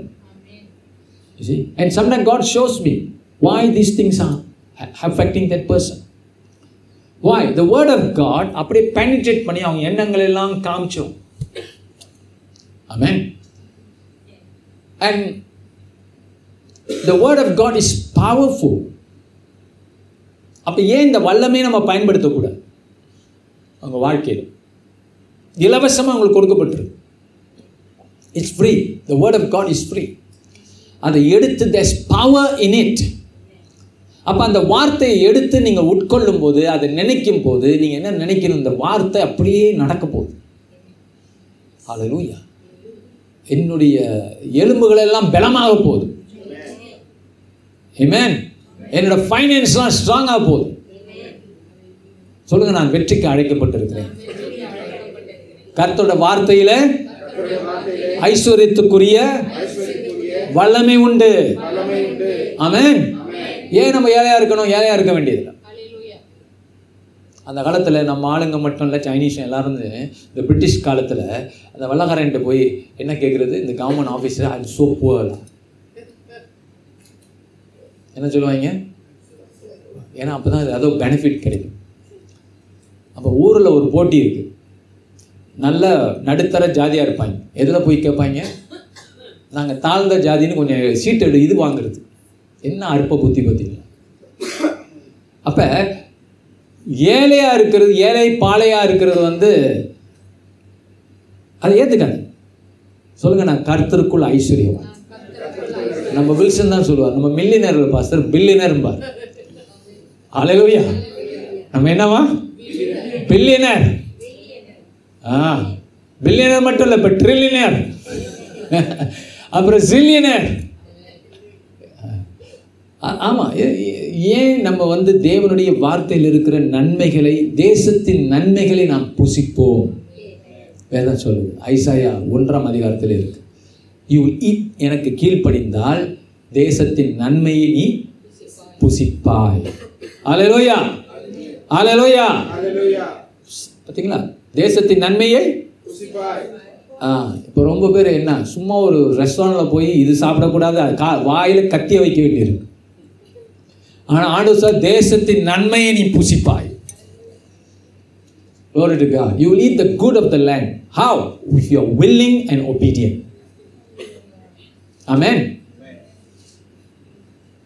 and sometime God shows me why these things are affecting that person why the word of God அப்படியே பெனிட்ரேட் பண்ணி அவங்க எண்ணங்கள் எல்லாம் காமிச்சோம் amen and the word of God is powerful அப்போ ஏன் இந்த வல்லமே நம்ம பயன்படுத்தக்கூடாது அவங்க வாழ்க்கையில் இலவசமாக அவங்களுக்கு கொடுக்கப்பட்டிருக்கு it's free the word of God is free அதை எடுத்து தஸ் பவர் இன் இட் அப்போ அந்த வார்த்தையை எடுத்து நீங்கள் உட்கொள்ளும் போது அதை நினைக்கும் போது நீங்கள் என்ன நினைக்கணும்? இந்த வார்த்தை அப்படியே நடக்க போகுது. ஹalleluya என்னுடைய எலும்புகள் எல்லாம் பலமாக போகுது. Amen. என்னோட ஃபைனான்ஸ்லாம் ஸ்ட்ராங்காக போகுது. சொல்லுங்க நான் வெற்றிக்கு அழைக்கப்பட்டிருக்கிறேன். கர்த்தோட வார்த்தையில் ஐஸ்வர்யத்துக்குரிய வல்லமை உண்டு. ஆமேன். ஏன் நம்ம ஏழையா இருக்கணும்? ஏழையா இருக்க வேண்டியதில்லை அந்த காலத்தில் நம்ம ஆளுங்க மட்டும் இல்லை சைனீஸ் எல்லாரும் இந்த பிரிட்டிஷ் காலத்தில் அந்த வெள்ளக்காரன்ட்டு போய் என்ன கேட்குறது இந்த கவர்மெண்ட் ஆஃபீஸில் அது சோ புவர் என்ன சொல்லுவாங்க? ஏன்னா அப்போ தான் அது ஏதோ பெனிஃபிட் கிடைக்கும். அப்போ ஊரில் ஒரு போட்டி இருக்குது நல்ல நடுத்தர ஜாதியாக இருப்பாங்க. எதில் போய் கேட்பாங்க நாங்கள் தாழ்ந்த ஜாதின்னு கொஞ்சம் சீட் எடு இது வாங்குறது. என்ன அற்ப புத்தி பார்த்தீங்களா அப்போ ஏழையாக இருக்கிறது ஏழை பாழையாக இருக்கிறது வந்து அதை ஏற்றுக்காது சொல்லுங்க நான் கருத்தருக்குள் ஐஸ்வர்யம். நம்ம வில்சன் தான் சொல்லுவார். நம்ம மில்லினர் பாஸ்டர் பில்லினர்பார் அழகவியா நம்ம என்னவா? பில்லினர் ஆ பில்லியனர் மட்டும் இல்லை இப்போ ட்ரில்லியனர் அப்புறம் ஜில்லியனர் ஆமாம் ஏன் நம்ம வந்து தேவனுடைய வார்த்தையில் இருக்கிற நன்மைகளை தேசத்தின் நன்மைகளை நாம் புசிப்போம்? வேதம் சொல்லுது ஐசாயா ஒன்றாம் அதிகாரத்தில் இருக்கு. யூ இட் எனக்கு கீழ்ப்படிந்தால் தேசத்தின் நன்மையை நீ புசிப்பாய். அலலோயா அலலோயா பார்த்தீங்களா தேசத்தின் நன்மையை இப்போ ரொம்ப பேர் என்ன சும்மா ஒரு ரெஸ்டாரண்ட்டில் போய் இது சாப்பிடக்கூடாது கா வாயில் கத்திய வைக்க வேண்டியிருக்கு ஆனால் ஆண்டு சார் தேசத்தின் நன்மையை நீ புசிப்பாய் Glory to God. You will eat the good of the land. How? If you are willing and obedient. Amen.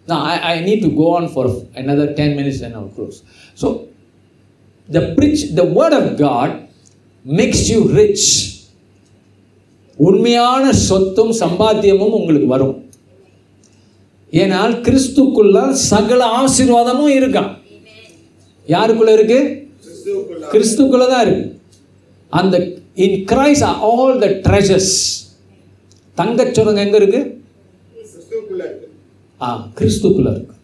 Now, I, I need to go on for another 10 minutes and I'll close. So, the preach, the word of God makes you rich. உண்மையான சொத்தும் சம்பாத்தியமும் உங்களுக்கு வரும். ஏனால் கிறிஸ்துக்குள்ள சகல ஆசீர்வாதமும் இருக்கான் யாருக்குள்ள இருக்கு? கிறிஸ்துக்குள்ள தான் இருக்கு. அந்த in Christ all the treasures தங்கச் சுரங்கம் எங்க இருக்கு? ஆ கிறிஸ்துக்குள்ள இருக்கு.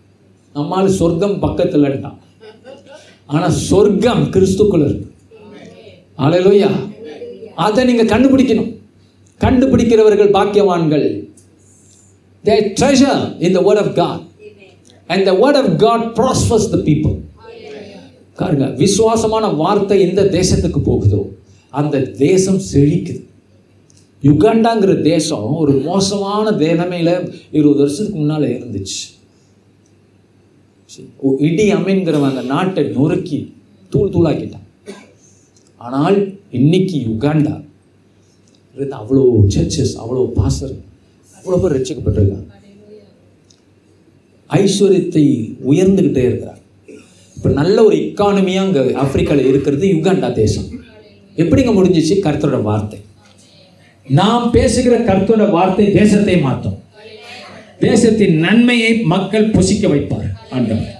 நம்மால் சொர்க்கம் பக்கத்துலன்ட்டான் ஆனால் சொர்க்கம் கிறிஸ்துக்குள்ள இருக்கு. அலையிலோயா. அதை நீங்க கண்டுபிடிக்கணும். கண்டுபிடிக்கிறவர்கள் பாக்கியவான்கள். They treasure in the word of God and the word of God prospers the people பாருங்க விசுவாசமான வார்த்தை எந்த தேசத்துக்கு போகுதோ அந்த தேசம் செழிக்குது. யுகாண்டாங்கிற தேசம் ஒரு மோசமான நிலைமையில இருபது வருஷத்துக்கு முன்னால் இருந்துச்சு. இடி அமீன்கிறவன் அந்த நாட்டை நொறுக்கி தூள் தூளாக்கிட்டான். ஆனால் இன்னைக்கு யுகாண்டா இருந்து அவ்வளோ சர்ச்சஸ் அவ்வளோ பாசர் அவ்வளோ பேர் ரசிக்கப்பட்டிருக்காங்க ஐஸ்வர்யத்தை உயர்ந்துக்கிட்டே இருக்கிறார். இப்போ நல்ல ஒரு இக்கானமியாக அங்கே ஆப்பிரிக்காவில் இருக்கிறது யுகாண்டா தேசம். எப்படிங்க முடிஞ்சிச்சு? கருத்தோட வார்த்தை. நாம் பேசுகிற கருத்தோட வார்த்தை தேசத்தை மாற்றும். தேசத்தின் நன்மையை மக்கள் புசிக்க வைப்பார். ஆண்டவர்.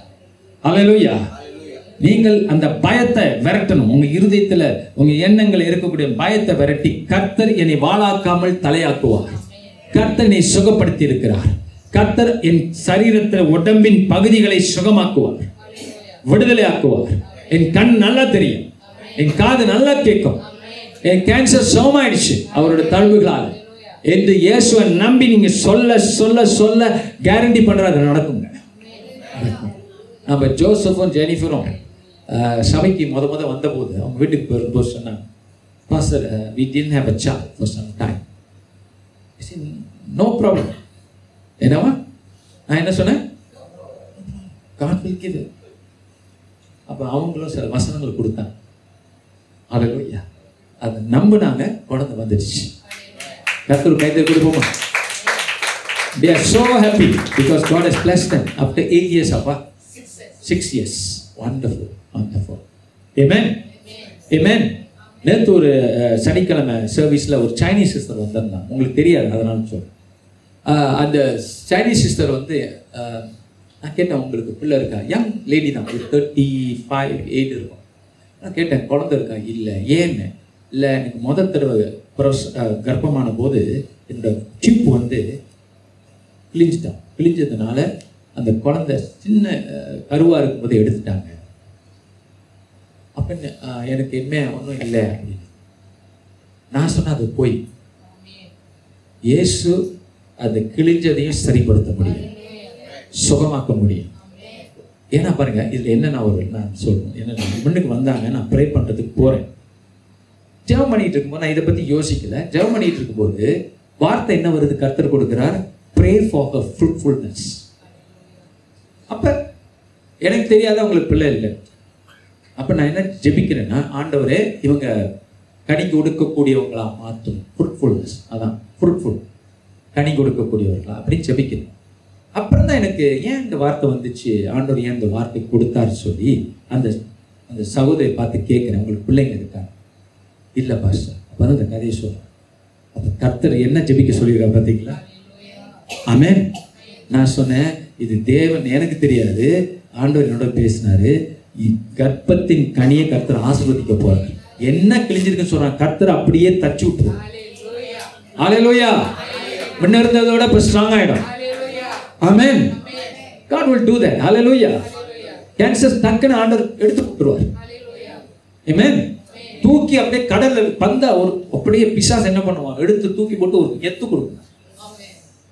அல்லேலூயா நீங்கள் அந்த பயத்தை விரட்டணும். உங்க இருதயத்துல உங்க எண்ணங்கள் இருக்கக்கூடிய பயத்தை விரட்டி கர்த்தர் என்னை வாழாக்காமல் தலையாக்குவார். கர்த்தர் என்னை சுகப்படுத்தி இருக்கிறார் கர்த்தர் என் சரீரத்தில் உடம்பின் பகுதிகளை சுகமாக்குவார். விடுதலையாக்குவார். என் கண் நல்லா தெரியும். என் காது நல்லா கேட்கும். என் கேன்சர் சுகமாயிடுச்சு அவரோட தழுவுகளால் என்று இயேசுவை நம்பி நீங்க சொல்ல சொல்ல சொல்ல கேரண்டி பண்றது நடக்குங்க. நம்ம ஜோசஃபும் ஜெனிஃபரும் சபைக்கு முத முத வந்தபோது அவங்க வீட்டுக்கு போகும்போது சொன்னாங்க pastor we uh, didn't have a child for some time no problem என்னவா நான் என்ன சொன்னேன்? காட் will அப்போ அவங்களும் சில வசனங்கள் கொடுத்தாங்க. அழகோய்யா அதை நம்பினாங்க குழந்தை வந்துடுச்சு. கத்தூர் கைதை கொடுப்போமா? They are so happy because God has blessed them after eight years, Appa. Six years. Wonderful wonderful amen amen நேற்று ஒரு சனிக்கிழமை சர்வீஸில் ஒரு சைனீஸ் சிஸ்டர் வந்திருந்தான். உங்களுக்கு தெரியாது அதனால சொல்கிறேன் அந்த சைனீஸ் சிஸ்டர் வந்து நான் கேட்டேன் உங்களுக்கு பிள்ளை இருக்கா? யங் லேடி தான். ஒரு தேர்ட்டி ஃபைவ் எயிட் இருக்கும். நான் கேட்டேன் குழந்தை இருக்கா? இல்லை. ஏன்னு இல்லை எனக்கு முதல் தடவை ப்ரொஸ் கர்ப்பமான போது என்னோட சிப் வந்து கிழிஞ்சிட்டான். கிழிஞ்சதுனால அந்த குழந்தை சின்ன கருவாக இருக்கும்போது எடுத்துட்டாங்க. அப்ப எனக்கு என்ன ஒன்றும் இல்லை அப்படின்னு. நான் சொன்ன அது போய். இயேசு அது கிழிஞ்சதையும் சரிப்படுத்த முடியும். சுகமாக்க முடியும். ஏன்னா பாருங்க இதில் என்ன நான் ஒரு நான் சொல்லணும் என்ன முன்னுக்கு வந்தாங்க நான் ப்ரே பண்ணுறதுக்கு போகிறேன் ஜெபம் பண்ணிட்டு இருக்கும்போது நான் இதை பற்றி யோசிக்கல. ஜெபம் பண்ணிட்டு இருக்கும்போது வார்த்தை என்ன வருது? கருத்தர் கொடுக்குறார் ப்ரே ஃபார் ஃப்ரூட்ஃபுல்னஸ் அப்போ எனக்கு தெரியாத உங்களுக்கு பிள்ளை இல்லை. அப்போ நான் என்ன ஜெபிக்கிறேன்னா ஆண்டவரே இவங்க கனி கொடுக்கக்கூடியவங்களா மாற்றும் ஃப்ரூட்ஃபுல்னஸ் அதான் ஃப்ரூட்ஃபுல் கனி கொடுக்கக்கூடியவர்களா அப்படின்னு ஜெபிக்கிறேன். அப்புறம் தான் எனக்கு ஏன் இந்த வார்த்தை வந்துச்சு? ஆண்டவர் ஏன் இந்த வார்த்தை கொடுத்தாரு சொல்லி அந்த அந்த சகோதரி பார்த்து கேட்குறேன். உங்களுக்கு பிள்ளைங்க இருக்காங்க இல்லை பாஸ்டர். அப்போ தான் இந்த கதையை சொல்கிறேன் அப்போ கர்த்தர் என்ன ஜெபிக்க சொல்லியிருக்கா பார்த்தீங்களா ஆமென். நான் சொன்னேன் இது தேவன் எனக்கு தெரியாது. ஆண்டவர் என்னோட பேசினாரு. கர்ப்பத்தின் கனியை கர்த்தர் ஆசீர்வதிக்க போறார். என்ன கிழிஞ்சிருக்குன்னு சொல்றான்? கர்த்தர் அப்படியே தச்சு விட்டுரும். ஹalleluya முன்ன இருந்ததோட இப்போ ஸ்ட்ராங் ஆயிடும். Amen God will do that. Hallelujah. Cancer டக்குன்னு ஆண்டவர் எடுத்து கொடுத்துருவார். Amen. தூக்கி அப்படியே கடல்ல பந்த ஒரு அப்படியே பிசாஸ் என்ன பண்ணுவான்? எடுத்து தூக்கி போட்டு ஒரு எத்து கொடுக்கும்.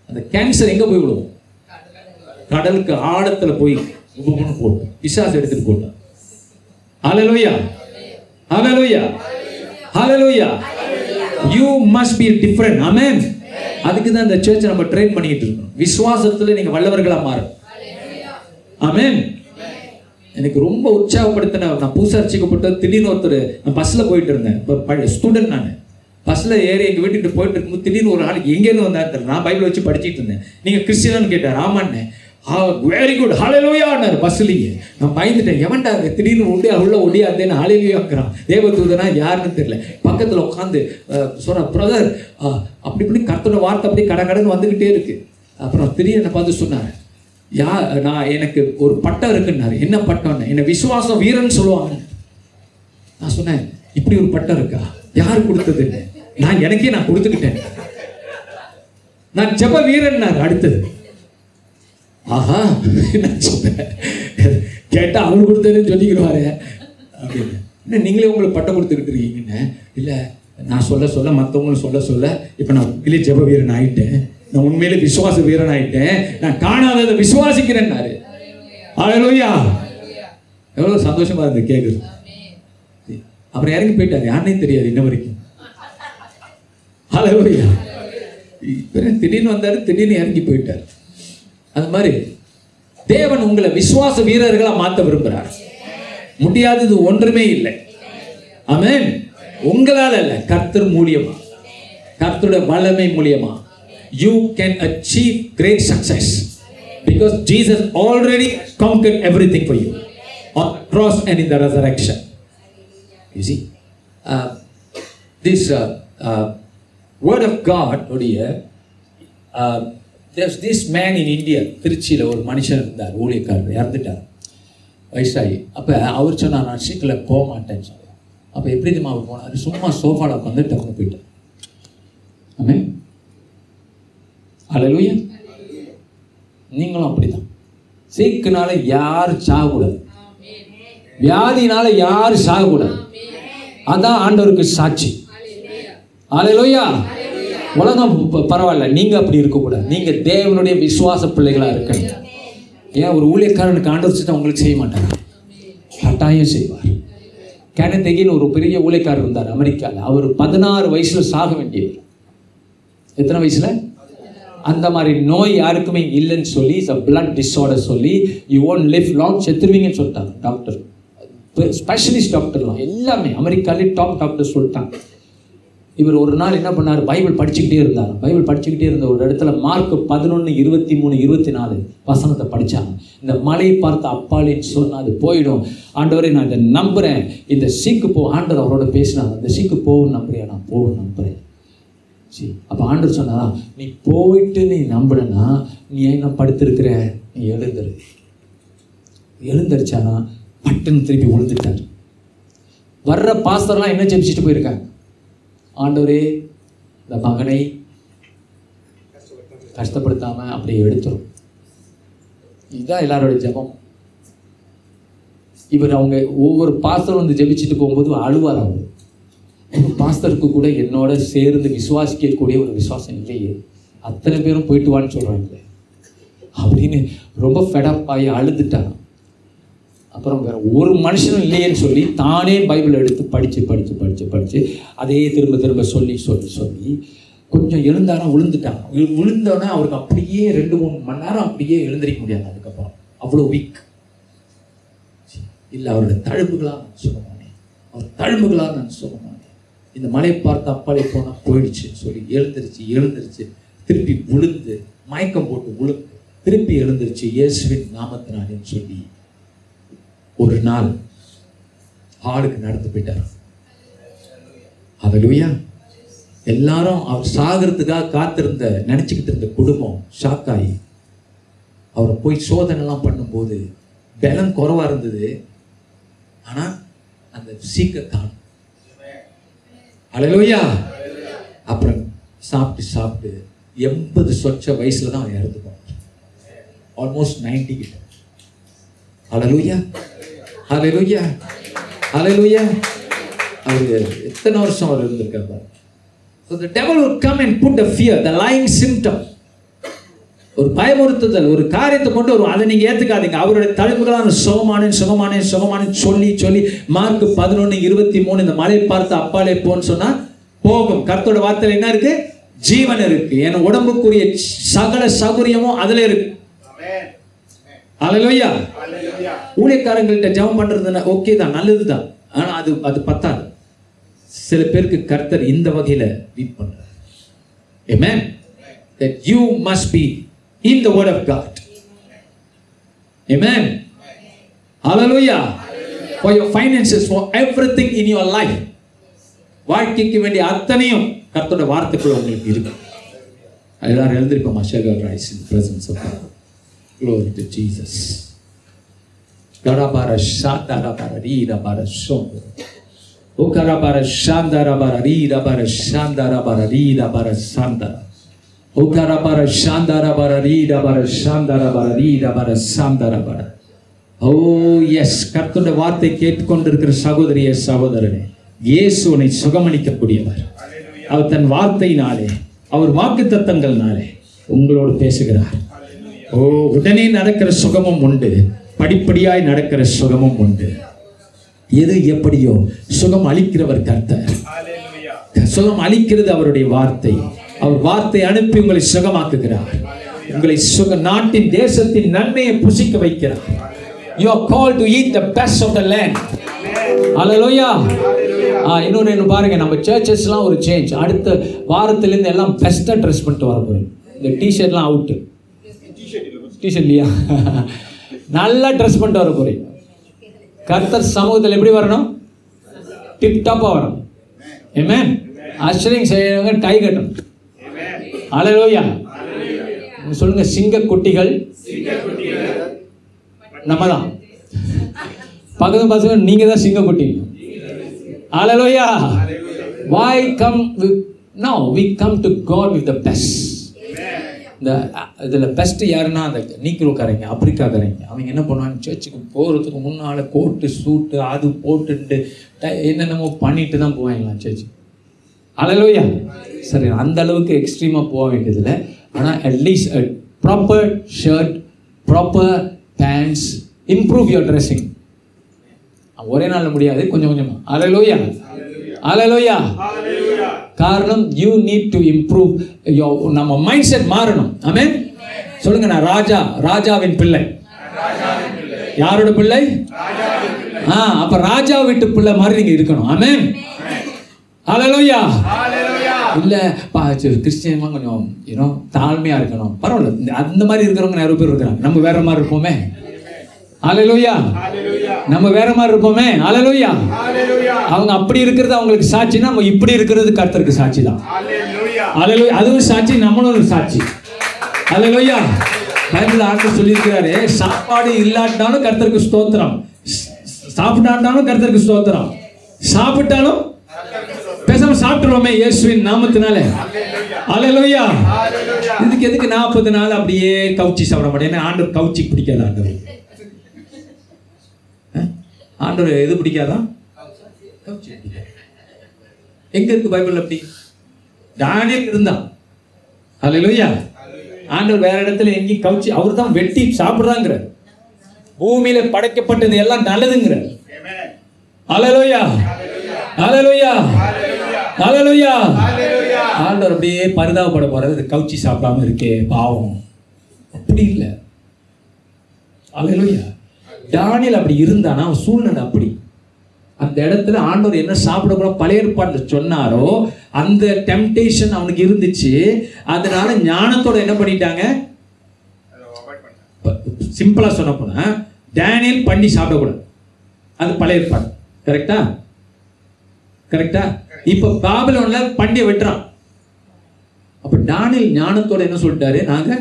அந்த கேன்சர் எங்க போய் விடுவோம் கடலுக்கு ஆழத்துல போய் போட்டு பிசாசு எடுத்துட்டு போட்டான். ஹalleluya. ஹalleluya. ஹalleluya. You must be different amen அதுக்கு தான் இந்த சர்ச் நம்ம ட்ரெயின் பண்ணிட்டு இருக்கோம். விசுவாசத்துல நீங்க வல்லவர்களா மாறும் ஆமென் எனக்கு ரொம்ப உற்சாகப்படுத்தின நான் புதுசாக ரசிக்கப்பட்ட திடீர்னு ஒருத்தர் நான் பஸ்ஸில் போயிட்டு இருந்தேன். இப்போ ஸ்டூடெண்ட் நான். பஸ்ஸில் ஏறி எங்கள் வீட்டுக்கு போயிட்டு இருக்கும்போது திடீர்னு ஒரு ஆள் எங்கேருந்து வந்தார் நான் பைபிள் வச்சு படிச்சுட்டு இருந்தேன். நீங்கள் கிறிஸ்டியனான்னு கேட்டார் ஆமாண்ணே வெரி குட் ஹalleluyaன்னார் பஸ்ஸுலேயே நான் பயந்துட்டேன். எவன்டா அங்கே திடீர்னு ஒடியா உள்ள ஒடியாந்தேன்னு ஹalleluyaங்கிறான் தேவதூதனா யாருன்னு தெரியல. பக்கத்தில் உட்காந்து சொன்ன பிரதர் அப்படி இப்படி கர்த்தோட வார்த்தை அப்படியே கட கடன்னு வந்துக்கிட்டே இருக்கு. அப்புறம் திடீர்னு என்னை பார்த்து சொன்னார். யா நான் எனக்கு ஒரு பட்டம் இருக்குன்னாரு. என்ன பட்டம்னு? என்ன விசுவாசம் வீரன் சொல்லுவாங்க. நான் சொன்னேன் இப்படி ஒரு பட்டம் இருக்கா? யார் கொடுத்தது? நான் எனக்கே நான் கொடுத்துக்கிட்டேன். நான் ஜெப வீரன்னாரு அடுத்தது. ஆஹா நான் சொன்னேன் கேட்டா அவர் கொடுத்ததுன்னு சொல்லிக்கிடுவாரு. அப்படின்னு என்ன நீங்களே உங்களுக்கு பட்டம் கொடுத்துக்கிட்டு இருக்கீங்கன்னு? இல்லை நான் சொல்ல சொல்ல மற்றவங்களும் சொல்ல சொல்ல இப்போ நான் உண்மையிலே ஜெப வீரன் ஆயிட்டேன். நான் உண்மையிலே விசுவாச வீரன் ஆயிட்டேன். நான் காணாததை விசுவாசிக்கிறேன்னாரு ஹalleluya எவ்வளோ சந்தோஷமா இருந்து கேட்குது அப்புறம் இறங்கி போயிட்டாரு. யாருனே தெரியாது இன்ன வரைக்கும். ஹalleluya இப்போ திடீர்னு வந்தாரு திடீர்னு இறங்கி போயிட்டார். அது மாதிரி தேவன் உங்களை விசுவாச வீரர்களாக மாற்ற விரும்புகிறார் முடியாதது ஒன்றுமே இல்லை. ஆமென். உங்களால் அல்ல கர்த்தர் மூலியமா. கர்த்தருடைய வல்லமை மூலியமா. You can achieve great success because Jesus already counted everything for you on cross in the the resurrection. You see? Uh, this uh, uh உடைய uh, there's this man in India திருச்சியில் ஒரு மனுஷன் இருந்தார் ஊழியக்காரர் இறந்துட்டார். வயசாகி. அப்போ அவர் சொன்னார் நான் சீக்கிரம் போக மாட்டேன்னு சொன்னார். அப்போ எப்படி தெரியுமா அவர் போனார்? சும்மா சோஃபாவில் உட்காந்து டக்குனு போயிட்டார். ஆமே அலலுயா நீங்களும் அப்படிதான் சீக்குனால யார் சாகக்கூடாது. வியாதினால யார் சாகக்கூடாது. அதான் ஆண்டவருக்கு சாட்சி. அலையிலோயா உலகம் பரவாயில்ல. நீங்க அப்படி இருக்கக்கூடாது நீங்க தேவனுடைய விசுவாச பிள்ளைகளா இருக்கணும். ஏன்? ஒரு ஊழியக்காரனுக்கு ஆண்டு உங்களுக்கு செய்ய மாட்டாங்க. கட்டாயம் செய்வார். கேனத்தெகின்னு ஒரு பெரிய ஊழியக்காரர் இருந்தார் அமெரிக்காவில் அவர் பதினாறு வயசுல சாக வேண்டியவர். எத்தனை வயசுல? அந்த மாதிரி நோய் யாருக்குமே இல்லைன்னு சொல்லி இஸ் பிளட் டிஸார்டர் சொல்லி யூ ஓன் லிவ் லாங் செத்துருவீங்கன்னு சொல்லிட்டாங்க. டாக்டர் ஸ்பெஷலிஸ்ட் டாக்டர்லாம். எல்லாமே அமெரிக்காலே டாப் டாக்டர் சொல்லிட்டாங்க. இவர் ஒரு நாள் என்ன பண்ணார்? பைபிள் படிச்சுக்கிட்டே இருந்தார். பைபிள் படிச்சுக்கிட்டே இருந்த ஒரு இடத்துல மார்க் பதினொன்று இருபத்தி மூணு இருபத்தி நாலு வசனத்தை படித்தாங்க இந்த மலையை பார்த்து அப்பாலின்னு சொன்னால் அது போயிடும். ஆண்டவரை நான் இதை நம்புகிறேன் இந்த சீக்கு போ. ஆண்டவர் அவரோட பேசினார். அந்த சீக்கு போகும் நம்புறியா? நான் போகும் நம்புறேன். சரி அப்போ ஆண்டவர் சொன்னாரா? நீ போயிட்டு நீ நம்புனா நீ என்ன படுத்திருக்கிற? நீ எழுந்துரு. எழுந்தரிச்சானா பட்டுன்னு திருப்பி விழுந்துட்டார் வர்ற பாஸ்தர்லாம் என்ன ஜெபிச்சுட்டு போயிருக்காங்க? ஆண்டவரே இந்த மகனை கஷ்டப்படுத்தாமல் அப்படியே எடுத்துரும். இதுதான் எல்லாரோட ஜெபம். இவர் அவங்க ஒவ்வொரு பாஸ்தரும் வந்து ஜெபிச்சுட்டு போகும்போது அழுவார் அவர். ஒரு பாஸ்தருக்கு கூட என்னோட சேர்ந்து விசுவாசிக்கக்கூடிய ஒரு விசுவாசம் இல்லையே. அத்தனை பேரும் போயிட்டு வான்னு சொல்கிறாங்க அப்படின்னு ரொம்ப ஃபெடப் ஆகி அப்புறம் வேற ஒரு மனுஷனும் இல்லையேன்னு சொல்லி தானே பைபிள் எடுத்து படித்து படித்து படித்து படித்து அதே திரும்ப திரும்ப சொல்லி சொல்லி சொல்லி கொஞ்சம் எழுந்தாரம் விழுந்துட்டாங்க விழுந்தோடனே அவருக்கு அப்படியே ரெண்டு மூணு மணி நேரம் அப்படியே எழுந்திருக்க முடியாது அதுக்கப்புறம். அவ்வளோ வீக் இல்லை அவருடைய தழும்புகளாக நான் சுகமானேன் அவர் தழும்புகளாக நான் சுகமானேன் இந்த மலை பார்த்து அப்பாலே போனால் போயிடுச்சு சொல்லி எழுந்திருச்சு எழுந்திருச்சு திருப்பி விழுந்து மயக்கம் போட்டு விழுந்து திருப்பி எழுந்திருச்சு இயேசுவின் நாமத்தினாலேன்னு சொல்லி ஒரு நாள் ஆளுக்கு நடந்து போயிட்டார். ஹalleluya. எல்லாரும் அவர் சாகிறதுக்காக காத்திருந்த நினச்சிக்கிட்டு இருந்த குடும்பம் ஷாக்காகி அவரை போய் சோதனைலாம் பண்ணும்போது பலம் குறைவா இருந்தது. ஆனா அந்த சீக்கிரம் காணும். அப்புறம் சாப்பிட்டு சாப்பிட்டு எண்பது சொச்ச வயசில் தான் அவன் இறந்து போனான். ஆல்மோஸ்ட் நைன்டி கிட்ட. அழலுயா அழலுயா அழலுயா அவர் எத்தனை வருஷம் அவர் பாருங்க. So the devil would come and put a fear, the lying symptom. ஒரு பயமுறுத்துதல் ஒரு காரியத்தை கொண்டு வரும். அதை நீங்க ஏத்துக்காதீங்க. அவருடைய தழும்புகளான சுகமானேன் சுகமானேன் சுகமானேன் சொல்லி சொல்லி மார்க் பதினொன்னு இருபத்தி மூணு இந்த மலை பார்த்து அப்பாலே போன்னு சொன்னா போகும். கர்த்தரோட வார்த்தையில என்ன இருக்கு? ஜீவன் இருக்கு. என் உடம்புக்குரிய சகல சௌகரியமும் அதுல இருக்கு. அலலுயா ஊழியக்காரங்கள்ட்ட ஜெபம் பண்றதுன்னா ஓகே தான் நல்லது தான் ஆனால் அது அது பத்தாது சில பேருக்கு கர்த்தர் இந்த வகையில் லீட் பண்றார் Amen. You must be in the word of God God. Amen. Hallelujah. For your finances, for everything in your life. வாழ்க்கைக்கு வேண்டிய அத்தனையும் கர்த்தோட வார்த்தைக்குள்ள உங்களுக்கு இருக்கு எல்லாரும் எழுந்திருப்போம் shall rise in presence of Glory to Jesus. Oh yes கர்த்தருடைய வார்த்தை கேட்டுக்கொண்டிருக்கிற சகோதரிய சகோதரனே இயேசு உன்னை சுகமளிக்கக்கூடியவர். அவர் தன் வார்த்தையினாலே அவர் வாக்கு தத்தங்கள்னாலே உங்களோடு பேசுகிறார். ஓ உடனே நடக்கிற சுகமும் உண்டு. படிப்படியாய் நடக்கிற சுகமும் உண்டு. எது எப்படியோ சுகம் அளிக்கிறவர் கர்த்தர். சுகம் அளிக்கிறது அவருடைய வார்த்தை. அவர் வார்த்தை அனுப்பி உங்களை சுகமாக்குகிறார். உங்களை சுக நாட்டின் தேசத்தின் நன்மையை புசிக்க வைக்கிறார். You are call to eat the best of the land ஹalleluya ஆ இன்னொன்று என்ன பாருங்க நம்ம சர்ச்சஸ்லாம் ஒரு சேஞ்ச் அடுத்த வாரத்துலேருந்து எல்லாம் பெஸ்ட்டாக ட்ரெஸ் பண்ணிட்டு வர போறோம் இந்த டிஷர்ட்லாம் அவுட்டு டிஷர்ட் இல்லையா? நல்லா ட்ரெஸ் பண்ணிட்டு வர போறீங்க. கர்த்தர் சமூகத்தில் எப்படி வரணும்? டிப்டாப்பாக வரணும். ஏமேன் அஸ்ரிங் செய்யறவங்க டை கட்டணும். அலையோயா சொல்லுங்க சிங்க குட்டிகள் நம்ம தான் பக்கத்து பசங்க நீங்க தான் சிங்க குட்டி. அலையோயா why come no we come to God with the best இந்த இதில் பெஸ்ட்டு யாருன்னா அந்த நீக்ரோக்காரங்க ஆப்பிரிக்காக்காரங்க. அவங்க என்ன பண்ணுவாங்க சர்ச்சுக்கு போகிறதுக்கு முன்னால் கோட்டு சூட்டு அது போட்டுட்டு ட- என்னென்னமோ பண்ணிட்டு தான் போவாங்களாம் சர்ச்சுக்கு அழலோயா சரி அந்த அளவுக்கு எக்ஸ்ட்ரீமாக போக வேண்டியதில்லை. ஆனால் at least proper shirt proper pants improve your dressing ஒரே நாளில் முடியாது கொஞ்சம் கொஞ்சமாக அழலோயா அலலோயா காரணம் யூ நீட் டு இம்ப்ரூவ் நம்ம மைண்ட் செட் மாறணும். ஆமே சொல்லுங்க நான் ராஜா ராஜாவின் பிள்ளை. யாரோட பிள்ளை? ஆ அப்ப ராஜா வீட்டு பிள்ளை மாதிரி நீங்க இருக்கணும். ஆமே ஹalleluya இல்ல பா கிறிஸ்டியன்லாம் கொஞ்சம் ஏன்னோ தாழ்மையா இருக்கணும். பரவாயில்ல இந்த- அந்த மாதிரி இருக்கிறவங்க நிறைய பேர் இருக்கிறாங்க. நம்ம வேற மாதிரி இருப்போமே. ஹalleluya நம்ம வேற மாதிரி இருப்போமே. ஹalleluya அவங்க அப்படி இருக்கிறது அவங்களுக்கு சாட்சினா நம்ம இப்படி இருக்கிறது கர்த்தருக்கு சாட்சி தான். ஹalleluya அதுவும் சாட்சி நம்மளும் ஒரு சாட்சி. ஹalleluya பைபிள் ஆண்டு சொல்லியிருக்கிறாரு சாப்பாடு இல்லாட்டாலும் கர்த்தருக்கு ஸ்தோத்திரம். சாப்பிடாட்டாலும் கர்த்தருக்கு ஸ்தோத்திரம். சாப்பிட்டாலும் பேசாம சாப்பிட்டுருவோமே இயேசுவின் நாமத்தினால. ஹalleluya இதுக்கு எதுக்கு நாற்பது நாள் அப்படியே கவுச்சி சாப்பிட மாட்டேன் ஆண்டவர் கவுச்சி பிடிக்காது ஆண்டவர்? ஆண்டவர் எது பிடிக்காதா? எங்க இருக்கு பைபிள் அப்படி? தானியல் இருந்தான். ஹalleluya. ஆண்டவர் வேற இடத்துல எங்கேயும் கவுச்சி அவர் தான் வெட்டி சாப்பிடுறாங்கிறார். பூமியில படைக்கப்பட்டது எல்லாம் நல்லதுங்கிற அலலோயா அலலோயா அலலோயா ஆண்டவர் அப்படியே பரிதாபப்பட போறது இது கவுச்சி சாப்பிடாம இருக்கே பாவம். அப்படி இல்லை. அலலோயா தானியல் அப்படி இருந்தானா? அவன் சூழ்நிலை அப்படி. அந்த இடத்துல ஆண்டவர் என்ன சாப்பிடக்கூட பழைய ஏற்பாட்டில் சொன்னாரோ அந்த டெம்டேஷன் அவனுக்கு இருந்துச்சு. அதனால ஞானத்தோட என்ன பண்ணிட்டாங்க? சிம்பிளா சொல்ல போனா டேனியல் பண்ணி சாப்பிடக்கூடாது. அது பழைய ஏற்பாடு. கரெக்டா கரெக்டா இப்ப பாபிலோன்ல பண்டிகை வெட்டுறான். அப்ப டானியல் ஞானத்தோட என்ன சொல்லிட்டாரு? நாங்க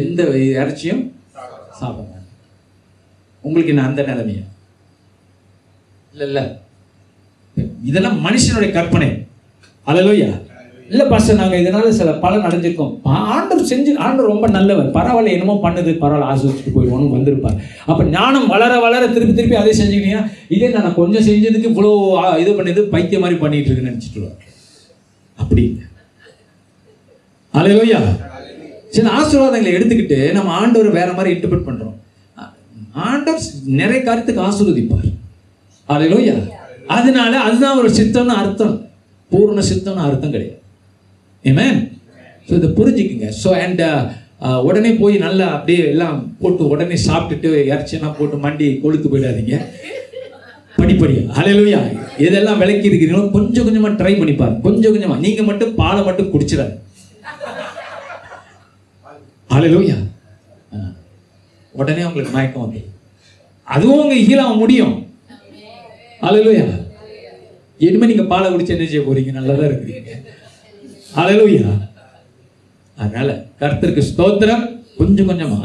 எந்த இறைச்சியும் சாப்பிட மாட்டோம் உங்களுக்கு என்ன அந்த நிலைமையா? இல்ல இல்ல. இதெல்லாம் மனுஷனுடைய கற்பனை. அலலோயா இல்ல பாஸ்டர் நாங்க இதனால சில பலன் அடைஞ்சிருக்கோம். ஆண்டவர் செஞ்சு ஆண்டவர் ரொம்ப நல்லவர். பரவாயில்ல என்னமோ பண்ணுது பரவாயில்ல ஆசை வச்சுட்டு போயிடுவோம் வந்திருப்பார். அப்ப ஞானம் வளர வளர திருப்பி திருப்பி அதே செஞ்சுக்கிட்டீங்கன்னா இதே நான் கொஞ்சம் செஞ்சதுக்கு இவ்வளோ இது பண்ணிது பைத்திய மாதிரி பண்ணிட்டு இருக்குன்னு நினைச்சிட்டு அப்படி அலையோயா சில ஆசீர்வாதங்களை எடுத்துக்கிட்டு நம்ம ஆண்டவர் வேற மாதிரி இன்டர்பிரட் பண்றோம். ஆண்டவர் நிறைய காரியத்துக்கு ஆசீர்வதிப்பார். அலையோயா அதனால அதுதான் ஒரு சித்தம்னு அர்த்தம். பூர்ண சித்தம்னு அர்த்தம் கிடையாது. ஏமேன் ஸோ இதை புரிஞ்சுக்குங்க. ஸோ அண்ட் uh, uh, உடனே போய் நல்லா அப்படியே எல்லாம் போட்டு உடனே சாப்பிட்டுட்டு இறைச்சியெல்லாம் போட்டு மண்டி கொளுத்து போயிடாதீங்க. படிப்படியா. அலையிலுயா எதெல்லாம் விளக்கி இருக்கிறீங்களோ கொஞ்சம் கொஞ்சமாக ட்ரை பண்ணி பாருங்க. கொஞ்சம் கொஞ்சமாக நீங்கள் மட்டும் பாலை மட்டும் குடிச்சிடாது அலையிலுயா உடனே உங்களுக்கு மயக்கம் வந்து. அதுவும் உங்க ஹீலாக முடியும். அழலுயா இனிமேல் நீங்க பாலை குடிச்சு என்ன செய்ய போறீங்க? நல்லா தான் இருக்கிறீங்க. அழலுயா அதனால கருத்திற்கு ஸ்தோத்திரம். கொஞ்சம் கொஞ்சமா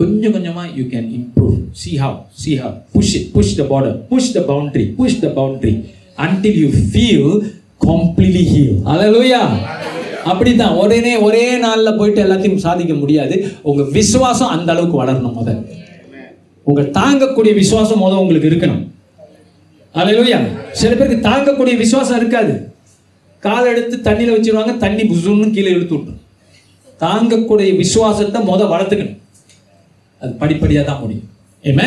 கொஞ்சம் கொஞ்சமா you can improve see how see how push push the border push the boundary push the boundary until you feel completely heal ஹalleluya அப்படிதான் உடனே ஒரே நாளில் போயிட்டு எல்லாத்தையும் சாதிக்க முடியாது. உங்க விசுவாசம் அந்த அளவுக்கு வளரணும் முதல் உங்க தாங்கக்கூடிய விசுவாசம் முதல் உங்களுக்கு இருக்கணும். ஹalleluya சில பேருக்கு தாங்கக்கூடிய விசுவாசம் இருக்காது. காலை எடுத்து தண்ணியில் வச்சிருவாங்க தண்ணி புசுன்னு கீழே இழுத்து விட்டுரும். தாங்கக்கூடிய விசுவாசத்தை முத வளர்த்துக்கணும். அது படிப்படியாக தான் முடியும். ஏமே